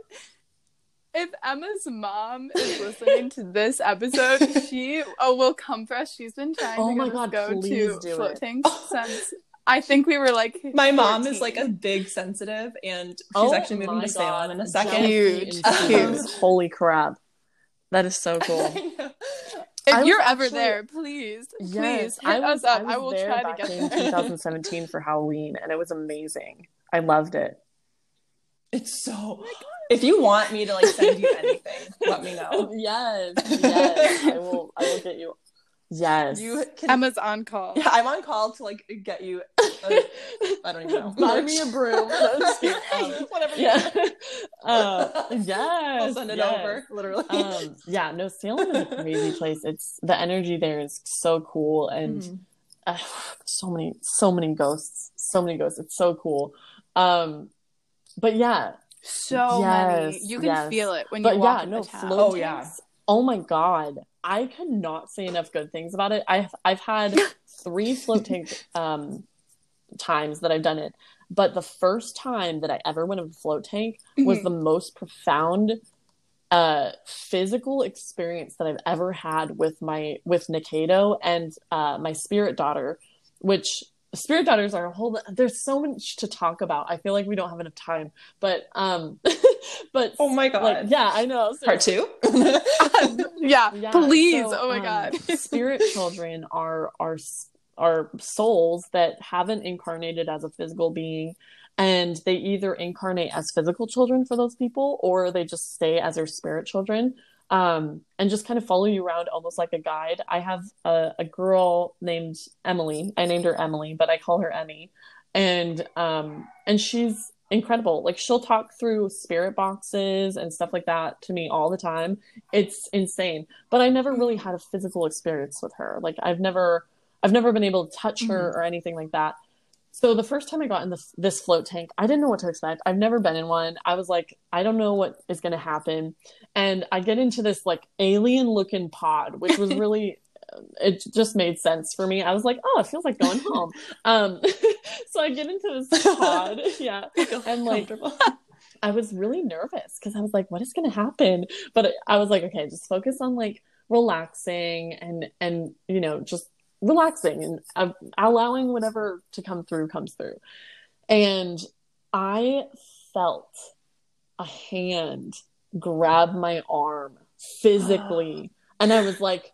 A: If Emma's mom is listening to this episode, she oh will come for us. She's been trying oh to my god, go to float it. tanks since I think we were like
B: my 14. mom is like a big sensitive and she's oh actually moving to Salem in a second. Huge,
C: huge. Holy crap. That is so cool.
A: If you're ever there, please, yes, please hit I was, us up. I, I will try
C: to get in 2017 for Halloween, and it was amazing. I loved it.
B: It's so. Oh if you want me to like send you anything, let me know.
C: Yes, yes, I will. I will get you Yes.
A: You can, Emma's on call.
B: Yeah, I'm on call to like get you. I don't even know. Buy
C: me a broom. um, Whatever. Yeah. Uh, yes. I'll send it yes. over. Literally. Um, yeah. No, Salem is a crazy place. It's the energy there is so cool and mm. uh, so many, so many ghosts. So many ghosts. It's so cool. Um, but yeah.
A: So yes, many. You can yes. feel it when you walk yeah, in no, the town. Oh
C: yeah. Oh my god I cannot say enough good things about it. I've I've had three float tank um, times that I've done it, but the first time that I ever went in a float tank was mm-hmm. the most profound uh physical experience that I've ever had with my with Nikaido and uh my spirit daughter, which spirit daughters are a whole there's so much to talk about. I feel like we don't have enough time but um but
B: oh my god.
C: like, yeah i know.
B: So, part two?
A: Yeah, yeah, please. So, oh my um, god.
C: spirit children are are are souls that haven't incarnated as a physical being and they either incarnate as physical children for those people or they just stay as their spirit children um, and just kind of follow you around almost like a guide. I have a, a girl named Emily. I named her Emily, but I call her Emmy. And um, and she's incredible. Like she'll talk through spirit boxes and stuff like that to me all the time. It's insane. But I never really had a physical experience with her. Like I've never I've never been able to touch her mm-hmm. or anything like that. So the first time I got in this this float tank, I didn't know what to expect. I've never been in one. I was like, I don't know what is going to happen. And I get into this like alien looking pod, which was really it just made sense for me. I was like, oh, it feels like going home. um so I get into this pod, yeah. And like I was really nervous because I was like, what is going to happen? But I was like, okay, just focus on like relaxing and and you know, just relaxing and uh, allowing whatever to come through comes through. And I felt a hand grab my arm physically. and I was like,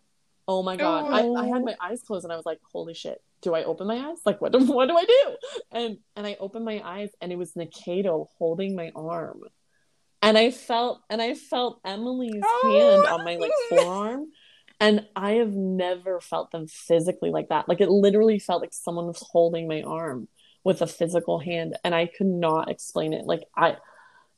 C: oh my God. Oh. I, I had my eyes closed and I was like, holy shit. Do I open my eyes? Like, what do, what do I do? And and I opened my eyes and it was Nikaido holding my arm. And I felt and I felt Emily's oh. hand on my like forearm and I have never felt them physically like that. Like it literally felt like someone was holding my arm with a physical hand and I could not explain it. Like I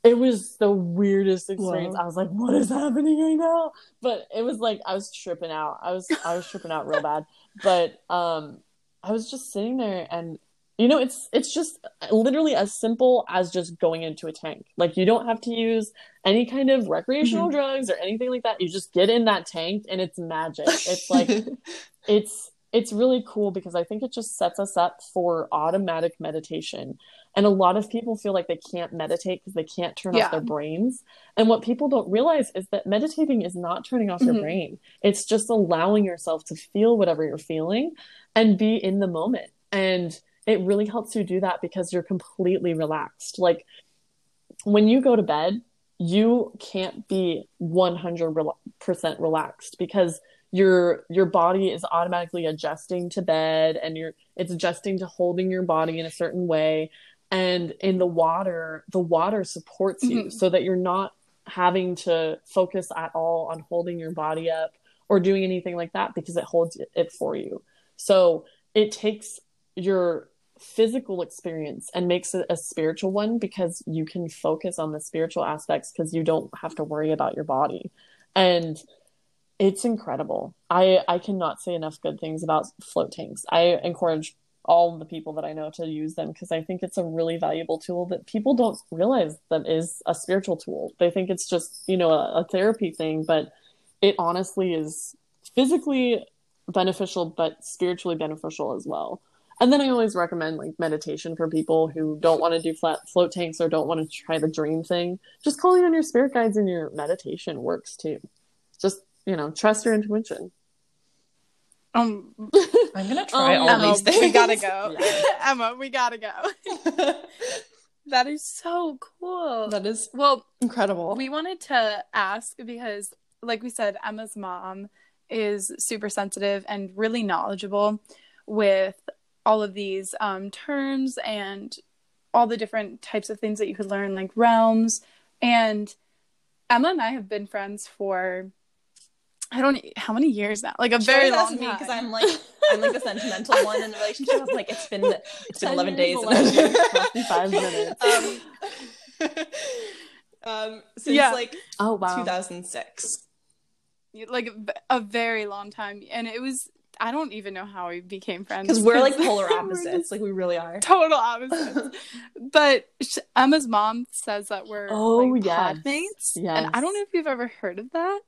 C: it was the weirdest experience. Wow. I was like, what is happening right now? But it was like I was tripping out. I was I was tripping out real bad. But um I was just sitting there and you know it's it's just literally as simple as just going into a tank. Like you don't have to use any kind of recreational mm-hmm. drugs or anything like that. You just get in that tank and it's magic. It's like it's it's really cool because i think it just sets us up for automatic meditation. And a lot of people feel like they can't meditate because they can't turn yeah. off their brains. And what people don't realize is that meditating is not turning off mm-hmm. your brain. It's just allowing yourself to feel whatever you're feeling and be in the moment. And it really helps you do that because you're completely relaxed. Like when you go to bed, you can't be 100% relaxed because your your body is automatically adjusting to bed and you're it's adjusting to holding your body in a certain way and in the water the water supports you mm-hmm. so that you're not having to focus at all on holding your body up or doing anything like that because it holds it for you so it takes your physical experience and makes it a spiritual one because you can focus on the spiritual aspects because you don't have to worry about your body. And it's incredible. I i cannot say enough good things about float tanks. I encourage all the people that i know to use them because i think it's a really valuable tool that people don't realize that is a spiritual tool. They think it's just you know a, a therapy thing but it honestly is physically beneficial but spiritually beneficial as well and then I always recommend like meditation for people who don't want to do flat float tanks or don't want to try the dream thing. Just calling on your spirit guides in your meditation works too. Just, you know, trust your intuition.
A: Um,
B: I'm gonna try um, all Emma, these things.
A: We gotta go, yeah. Emma. We gotta go. that is so cool.
B: That is well incredible.
A: We wanted to ask because, like we said, Emma's mom is super sensitive and really knowledgeable with all of these um, terms and all the different types of things that you could learn, like realms. And Emma and I have been friends for I don't how many years now? Like a she very long time.
B: Because I'm like I'm like the sentimental one in the relationship. I was like, it's been it's been eleven days, 11
C: five minutes.
B: Um, um since yeah. like oh wow 2006
A: like a very long time and it was I don't even know how we became friends
B: because we're like polar opposites. like we really are
A: total opposites. but Emma's mom says that we're oh like, yes. podmates, yes. and I don't know if you've ever heard of that.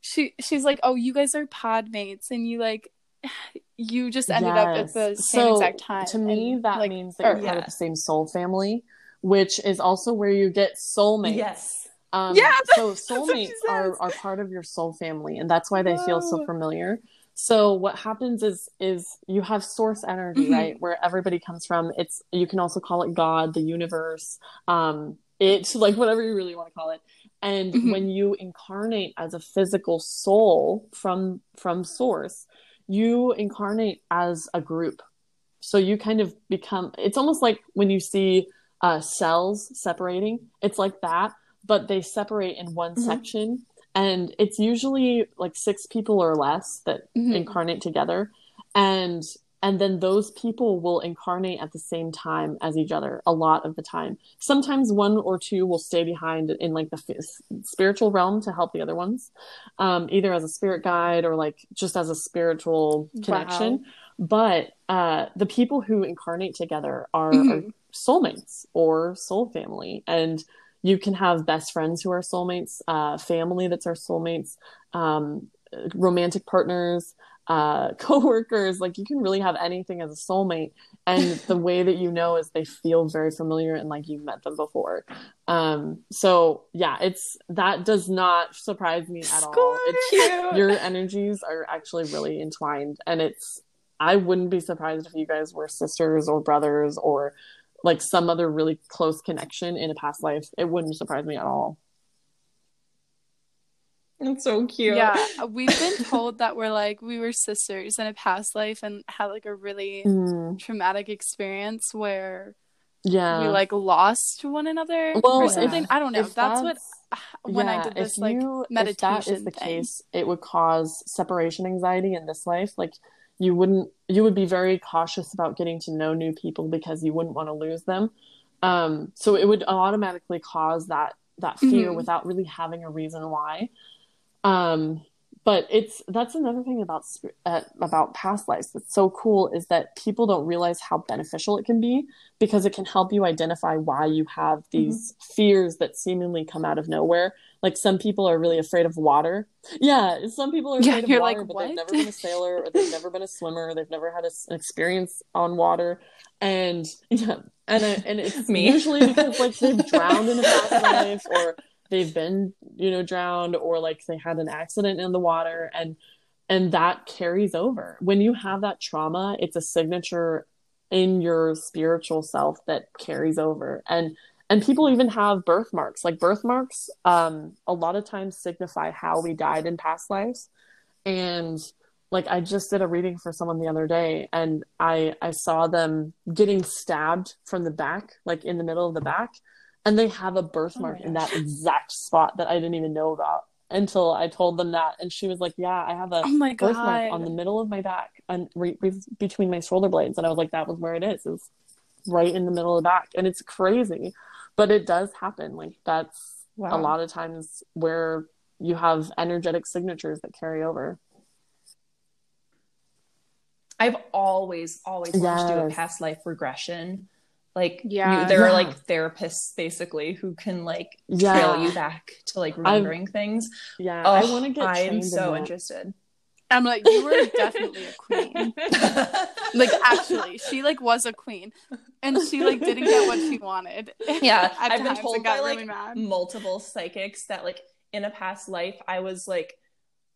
A: She she's like, oh, you guys are podmates, and you like you just ended yes. up at the same so, exact time.
C: To me, and, that like, means that you're part of the same soul family, which is also where you get soulmates.
B: Yes.
C: Um, yeah, so soulmates are, are part of your soul family, and that's why they feel so familiar. So what happens is is you have source energy, mm-hmm. right, where everybody comes from. It's you can also call it God, the universe, um, it, like whatever you really want to call it. And mm-hmm. when you incarnate as a physical soul from from source, you incarnate as a group. So you kind of become. It's almost like when you see uh, cells separating. It's like that, but they separate in one mm-hmm. section and it's usually like six people or less that mm-hmm. incarnate together and and then those people will incarnate at the same time as each other a lot of the time sometimes one or two will stay behind in like the f- spiritual realm to help the other ones um, either as a spirit guide or like just as a spiritual connection wow. but uh, the people who incarnate together are, mm-hmm. are soulmates or soul family and you can have best friends who are soulmates uh, family that's our soulmates um, romantic partners uh, co-workers like you can really have anything as a soulmate. And the way that you know is they feel very familiar and like you've met them before. Um so yeah it's that does not surprise me at all. It's, your energies are actually really entwined. And it's i wouldn't be surprised if you guys were sisters or brothers or like some other really close connection in a past life, it wouldn't surprise me at all.
B: It's so cute.
A: Yeah, we've been told that we're like we were sisters in a past life and had like a really mm. traumatic experience where yeah we like lost one another well, or something. If, I don't know. That's, that's, what when yeah, I did this like you, meditation. If that is the thing. case,
C: it would cause separation anxiety in this life. Like you wouldn't you would be very cautious about getting to know new people because you wouldn't want to lose them um, so it would automatically cause that that fear mm-hmm. without really having a reason why um, but it's that's another thing about uh, about past lives that's so cool is that people don't realize how beneficial it can be because it can help you identify why you have these mm-hmm. fears that seemingly come out of nowhere like some people are really afraid of water. Yeah, some people are afraid yeah, of water, like, but what? they've never been a sailor or they've never been a swimmer or they've never had a, an experience on water. And yeah, and and it's me usually because like they've drowned in a past life or they've been you know drowned or like they had an accident in the water and and that carries over. When you have that trauma it's a signature in your spiritual self that carries over. And and people even have birthmarks. Like birthmarks um, a lot of times signify how we died in past lives. And like i just did a reading for someone the other day and i i saw them getting stabbed from the back like in the middle of the back and they have a birthmark oh in that exact spot that i didn't even know about until i told them that. And she was like yeah i have a oh birthmark on the middle of my back and between my shoulder blades. And i was like that was where it is. It's right in the middle of the back. And it's crazy but it does happen. Like that's wow. a lot of times where you have energetic signatures that carry over.
B: I've always always wanted yes. to do a past life regression like yeah you, there yeah. are like therapists basically who can like yeah. trail you back to like remembering I've, things
C: yeah oh, i want to get
B: i'm so in interested
A: I'm like, you were definitely a queen. like actually, she like was a queen, and she like didn't get what she wanted.
B: Yeah, I've been told by really like mad. multiple psychics that like in a past life I was like,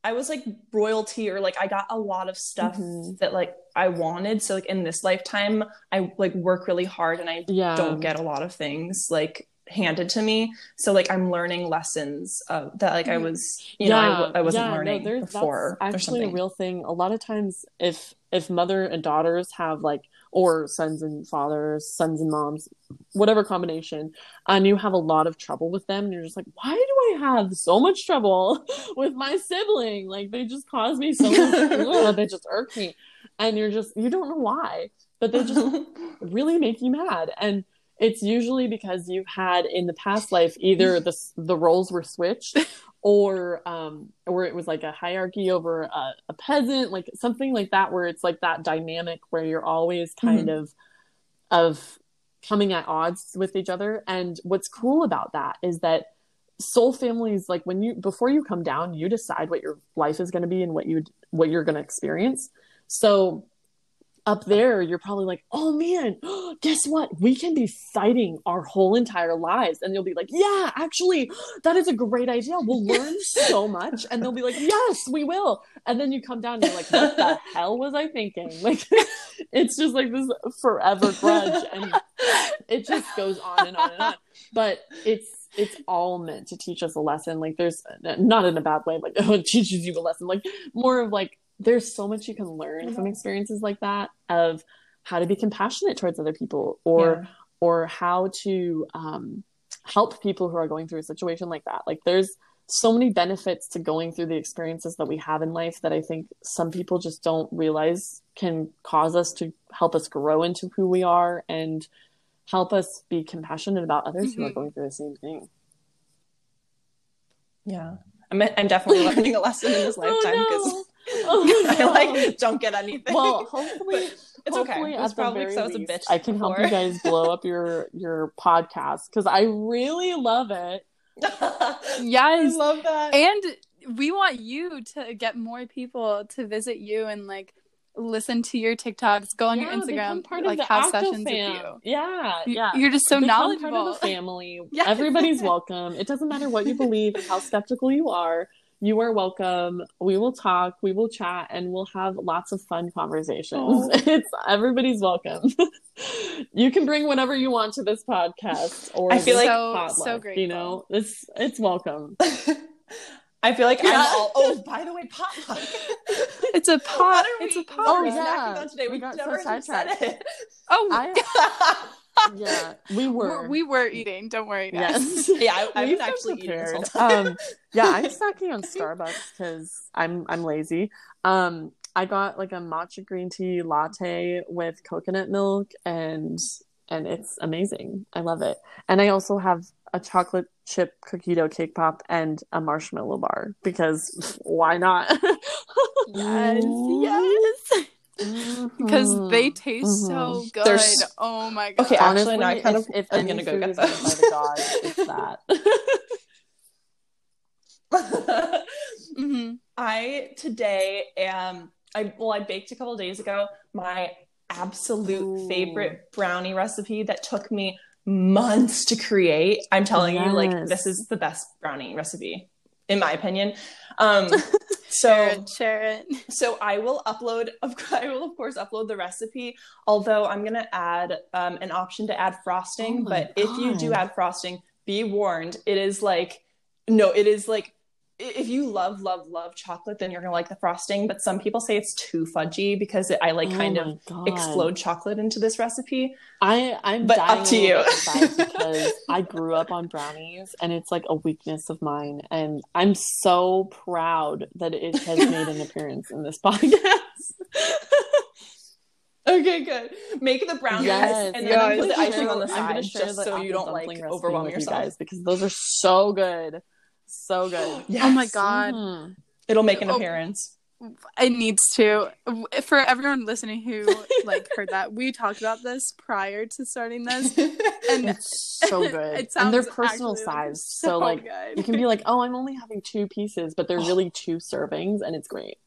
B: I was like royalty or like I got a lot of stuff mm-hmm. that like I wanted. So like in this lifetime, I like work really hard and I yeah. don't get a lot of things like handed to me so like i'm learning lessons uh, that like i mm. was you yeah, know I w- I wasn't yeah, learning no, before
C: that's actually a real thing a lot of times if if mother and daughters have like or sons and fathers sons and moms whatever combination and you have a lot of trouble with them and you're just like why do i have so much trouble with my sibling? Like they just cause me so much they just irk me and you're just you don't know why but they just really make you mad and it's usually because you've had in the past life either the the roles were switched or um or it was like a hierarchy over a, a, peasant like something like that where it's like that dynamic where you're always kind mm-hmm. of of coming at odds with each other and what's cool about that is that soul families like when you before you come down you decide what your life is going to be and what you what you're going to experience so up there, you're probably like, oh man, guess what? We can be fighting our whole entire lives. And you'll be like, yeah, actually, that is a great idea. We'll learn so much. And they'll be like, yes, we will. And then you come down and you're like, what the hell was I thinking? Like, it's just like this forever grudge. And it just goes on and on and on. But it's, it's all meant to teach us a lesson. Like there's not in a bad way, like oh, it teaches you a lesson. Like more of like there's so much you can learn mm-hmm. from experiences like that of how to be compassionate towards other people or yeah. or how to um, help people who are going through a situation like that. Like there's so many benefits to going through the experiences that we have in life that I think some people just don't realize can cause us to help us grow into who we are and help us be compassionate about others mm-hmm. who are mm-hmm. going through the same thing.
B: Yeah. I'm, I'm definitely learning a lesson in this oh, lifetime because oh, no. Oh, no. I like don't get anything.
C: Well, hopefully it's hopefully okay. It's probably because I was a bitch. I can before. help you guys blow up your your podcast because I really love it.
A: yes,
B: I love that.
A: And we want you to get more people to visit you and like listen to your TikToks, go on yeah, your Instagram, part like have sessions fam. with you.
C: Yeah, yeah.
A: You're just so
C: become
A: knowledgeable.
C: Part of the family. yeah. Everybody's welcome. It doesn't matter what you believe, and how skeptical you are. You are welcome. We will talk, we will chat, and we'll have lots of fun conversations. It's everybody's welcome. you can bring whatever you want to this podcast or
A: I feel like so, potluck, so great.
C: You know, it's it's welcome.
B: I feel like yeah. I'm all. Oh, by the way, potluck.
A: it's a pot. It's a pot.
B: Oh yeah. On today? We, we got never so said it.
A: Oh, I,
C: yeah, we were.
A: we we were eating. Don't worry,
B: guys. Yes. yeah, I, I was actually prepared. eating this whole time.
C: Um, yeah, I'm snacking on Starbucks because I'm I'm lazy. Um, I got like a matcha green tea latte with coconut milk and and it's amazing. I love it. And I also have a chocolate chip cookie dough cake pop and a marshmallow bar because why not?
A: yes, yes. Mm-hmm. Because they taste mm-hmm. so good. There's... Oh my god.
B: Okay, actually, now I kind of if, if I'm gonna go get them. By the god, it's that. mm-hmm. I today am. I well, I baked a couple days ago my absolute Ooh. favorite brownie recipe that took me months to create. I'm telling yes. you, like this is the best brownie recipe, in my opinion. Um, so
A: share it, share it.
B: So I will upload. Of, I will of course upload the recipe. Although I'm gonna add um, an option to add frosting. Oh but God. if you do add frosting, be warned. It is like no, it is like if you love love love chocolate then you're gonna like the frosting but some people say it's too fudgy because it, i like oh kind of God. explode chocolate into this recipe
C: i i'm but up to you because i grew up on brownies and it's like a weakness of mine and i'm so proud that it has made an appearance in this podcast
B: Okay, good. Make the brownies yes, and then put the icing on the side just so you don't like overwhelm yourself. You guys
C: because those are so good. So good.
A: yes. Oh my god. Mm-hmm.
B: It'll make an oh, appearance.
A: It needs to. For everyone listening who like heard that, we talked about this prior to starting this,
C: and it's so good. It and they're personal size, so, so, like good. you can be like, "Oh, I'm only having two pieces," but they're really two servings, and it's great.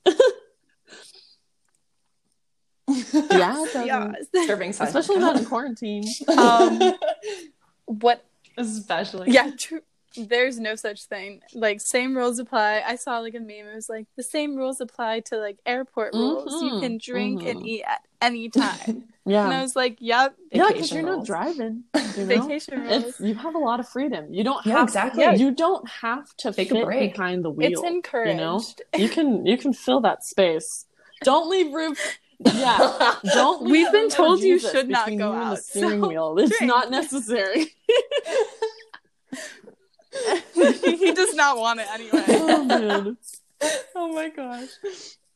C: yeah,
B: yeah, serving size,
C: especially not in quarantine.
A: Um, what
B: especially
A: yeah true there's no such thing. Like same rules apply. I saw like a meme. It was like the same rules apply to like airport rules. Mm-hmm. You can drink mm-hmm. and eat at any time. yeah. And I was like, yep.
C: Yeah, because you're not driving. You know?
A: Vacation rules.
C: It's, you have a lot of freedom. You don't
B: yeah,
C: have
B: exactly.
C: Yeah, you don't have to Take fit behind the wheel.
A: It's encouraged.
C: You know, you can you can fill that space. Don't leave room. Yeah, don't.
A: We've been told you should not go out.
C: The steering so wheel. It's drink. not necessary.
A: he does not want it anyway.
C: Oh man.
B: oh my gosh.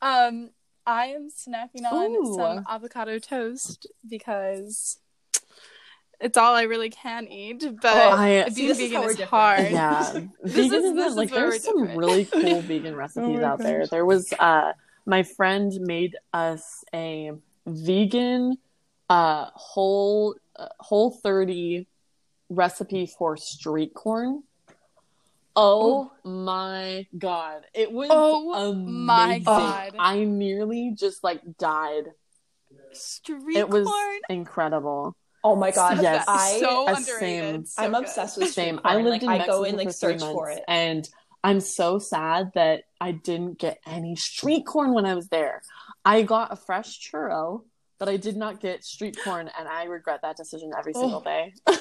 A: Um, I am snacking on Ooh. some avocado toast because it's all I really can eat. But oh, I, being vegan is, is hard.
C: Yeah, vegan is, is like there's some different. really cool vegan oh recipes oh out gosh. there. There was uh, my friend made us a vegan uh whole uh, whole 30 recipe for street corn Oh, oh my god. It was oh amazing. my god. I nearly just like died
A: Street
C: it was
A: corn.
C: incredible.
B: Oh my god,
C: Yes.
B: I
A: so underrated.
C: same.
A: So
B: I'm
A: good.
B: obsessed with
C: Same.
B: street
C: I
B: corn.
C: lived
B: like
C: in
B: I go
C: Mexico
B: and like
C: for three
B: search for it.
C: and I'm so sad that I didn't get any street corn when I was there. I got a fresh churro, but I did not get street corn, and I regret that decision every oh. single
B: Oh.
C: day.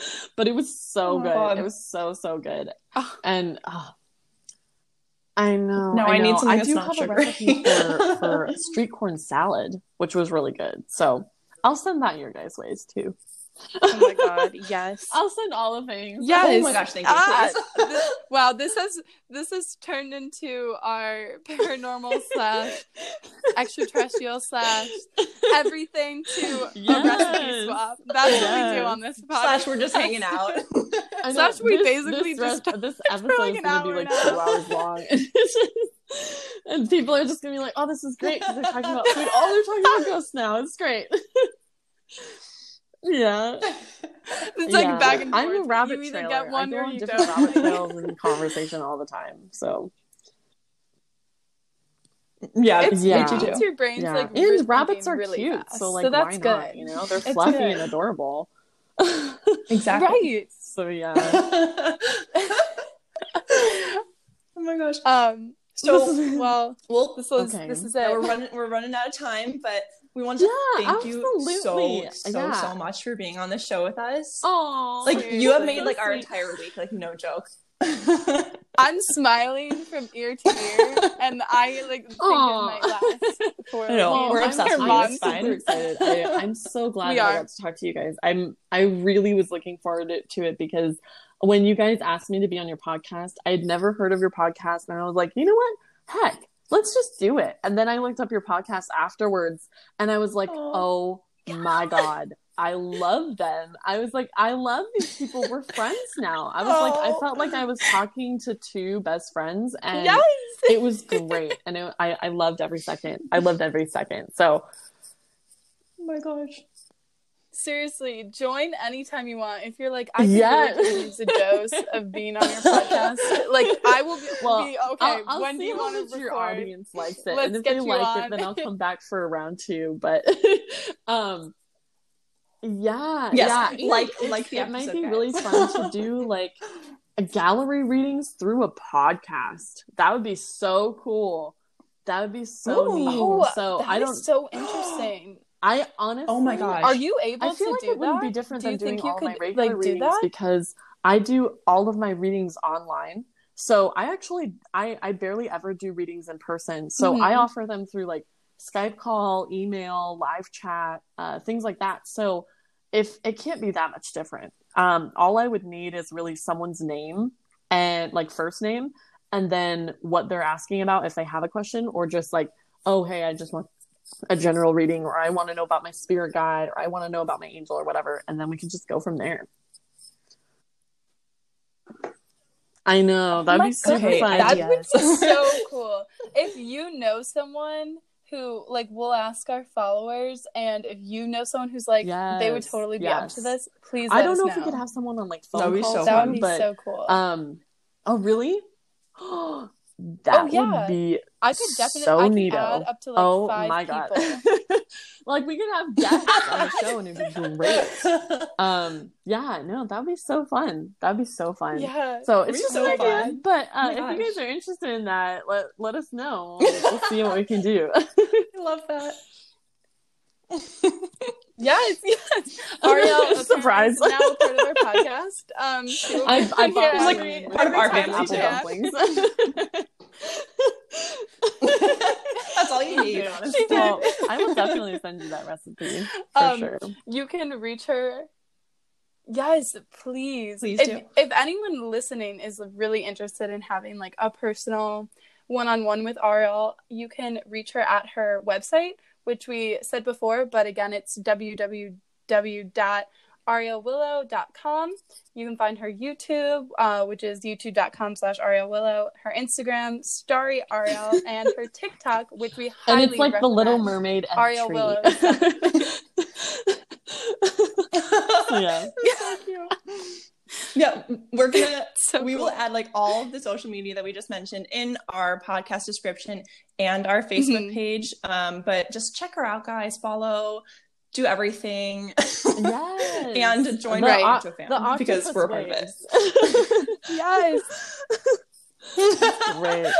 C: but it was so
B: Oh
C: good.
B: God.
C: It was so so good,
A: Ah.
C: and uh, I know.
B: No, I need
C: know.
B: something
C: I do have
B: sugary.
C: a recipe for, for street corn salad, which was really good. So I'll send that your guys' ways too.
A: Oh my god, yes.
C: I'll send all the things.
A: Yes.
B: Oh my gosh, thank you.
A: Ah,
B: please.
A: this- wow, this has this has turned into our paranormal slash extraterrestrial slash everything to a recipe
C: Yes.
A: swap. That's what we do on this podcast.
B: Slash, we're just hanging out.
C: I
A: Slash, we basically
C: this,
A: just
C: this
A: talked for
C: episode
A: like
C: is gonna be like two hours long, and, and people are just gonna be like, "Oh, this is great!" because they're talking about food. Oh, they're talking about ghosts now. It's great. Yeah,
A: It's like
C: yeah.
A: back and forth.
C: I'm a rabbit
A: you either
C: trailer.
A: get one
C: I go
A: or
C: on
A: you
C: different
A: don't.
C: rabbit trails and conversation all the time. So
B: yeah,
A: It's,
C: Yeah.
A: it keeps your brains
C: yeah,
A: like
C: and rabbits are
A: really
C: cute.
A: fast.
C: So like,
A: so that's
C: why
A: good.
C: not? You know, they're
A: It's
C: fluffy
A: good.
C: and adorable.
B: exactly.
A: Right.
C: so yeah.
B: oh my gosh.
A: Um.
B: So
A: Well,
B: well,
A: this was
C: Okay.
A: this is
B: yeah,
A: it.
B: we're running we're running out of time, but we want to
C: Yeah,
B: thank you so so
C: Yeah.
B: so much for being on the show with us.
C: Oh,
B: like you have made like our entire week, like no joke.
A: I'm smiling from ear to ear, and I like think
C: Aw.
A: it might last for
B: I know,
A: like,
B: we're
A: your
B: obsessed with you,
A: months.
C: super excited. I, I'm so glad I got to talk to you guys. I'm I really was looking forward to- to it because when you guys asked me to be on your podcast, I had never heard of your podcast, and I was like, you know what? Heck, let's just do it. And then I looked up your podcast afterwards, and I was like,
B: Oh.
C: oh my god. I love them. I was like, I love these people. We're friends now. I was like, I
B: Oh.
C: felt like I was talking to two best friends, and
A: Yes.
C: it was great and it, I, I loved every second i loved every second so
B: oh my gosh.
A: Seriously, join anytime you want. If you're like, I could
C: Yes.
A: really use a dose of being on your podcast. Like, I will be,
C: Well,
A: be okay.
C: I'll, I'll
A: when do you
C: how
A: want
C: much
A: to
C: your audience likes it
A: Let's
C: and if
A: get
C: they
A: you
C: like
A: on.
C: it then i'll come back for a round two but um yeah
B: Yes,
C: yeah
B: like-
C: it's-
B: like the
C: it might be
B: guys.
C: really fun to do like a gallery readings through a podcast that would be so cool that would be so
B: Ooh.
C: neat so
A: that
C: i
A: is
C: don't
A: so interesting.
C: I honestly
B: Oh my gosh.
A: Are you able
C: I feel
A: to
C: like
A: do
C: it wouldn't be different
A: Do
C: than doing all my regular
A: like, do
C: readings
A: that?
C: because I do all of my readings online. So I actually I I barely ever do readings in person. So I
A: Mhm.
C: offer them through like Skype call, email, live chat, uh, things like that. So if it can't be that much different, um, all I would need is really someone's name and like first name, and then what they're asking about if they have a question, or just like, oh hey, I just want a general reading, or I want to know about my spirit guide, or I want to know about my angel, or whatever, and then we can just go from there. I know that'd
A: Oh my
C: be super
B: goodness,
C: fun.
A: That
B: ideas.
A: would be so cool. If you know someone who, like, we'll ask our followers, and if you know someone who's like, they would totally be up to this, please.
C: I don't
A: us
C: know if we could have someone on like phone
B: That'd be
C: call
B: so
A: That
B: fun,
A: would be
C: but
A: so cool.
C: um, oh really? that
A: Oh, yeah.
C: would be
A: I could definitely.
C: so
A: I
C: neato.
A: add up to like
C: oh
A: five
C: my god!
A: people.
C: like we could have guests on the show and it'd be great. Um, yeah, no, that'd be so fun. That'd be so fun.
A: Yeah.
C: So it's just
B: so
C: an idea.
B: fun.
C: But
B: Oh
C: uh,
B: my
C: if you guys are interested in that, let let us know. We'll, we'll see what we can do.
B: I love that.
A: Yes, yes. Ariel,
C: Surprise.
A: now part of our podcast. Um, she will be
C: I, I
A: here
C: bought
A: every-
B: like
C: every-
B: part of our family
C: apple
B: too.
C: dumplings.
B: That's all you need.
A: She did.
C: Well, I will definitely send you that recipe for
A: Um,
C: sure.
A: You can reach her. Yes, please.
B: Please
A: if,
B: do.
A: If anyone listening is really interested in having like a personal one-on-one with Ariel, you can reach her at her website, which we said before, but again, it's www.arielwillow.com. You can find her YouTube, uh, which is youtube.com slash arielwillow, her Instagram, Starry Ariel, and her TikTok, which we highly
C: And it's like the Little. Mermaid and
A: Ariel
C: tree.
A: Willow.
C: yeah.
B: yeah, we're gonna so we cool. will add like all of the social media that we just mentioned in our podcast description and our Facebook mm-hmm. page. Um, but just check her out, guys. Follow, do everything. Yes. and join the, our o- family because we're part of it.
A: yes.
C: great.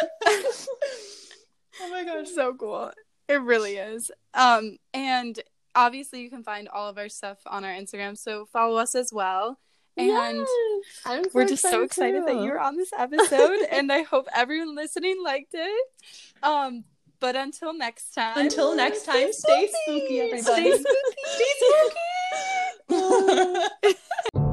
B: oh my gosh.
A: So cool. It really is. Um, and obviously you can find all of our stuff on our Instagram, so follow us as well. And yes! so we're just so excited too. that you're on this episode. and I hope everyone listening liked it. Um, but until next time.
B: Until next time, stay, spooky everybody. Stay spooky.
A: stay spooky.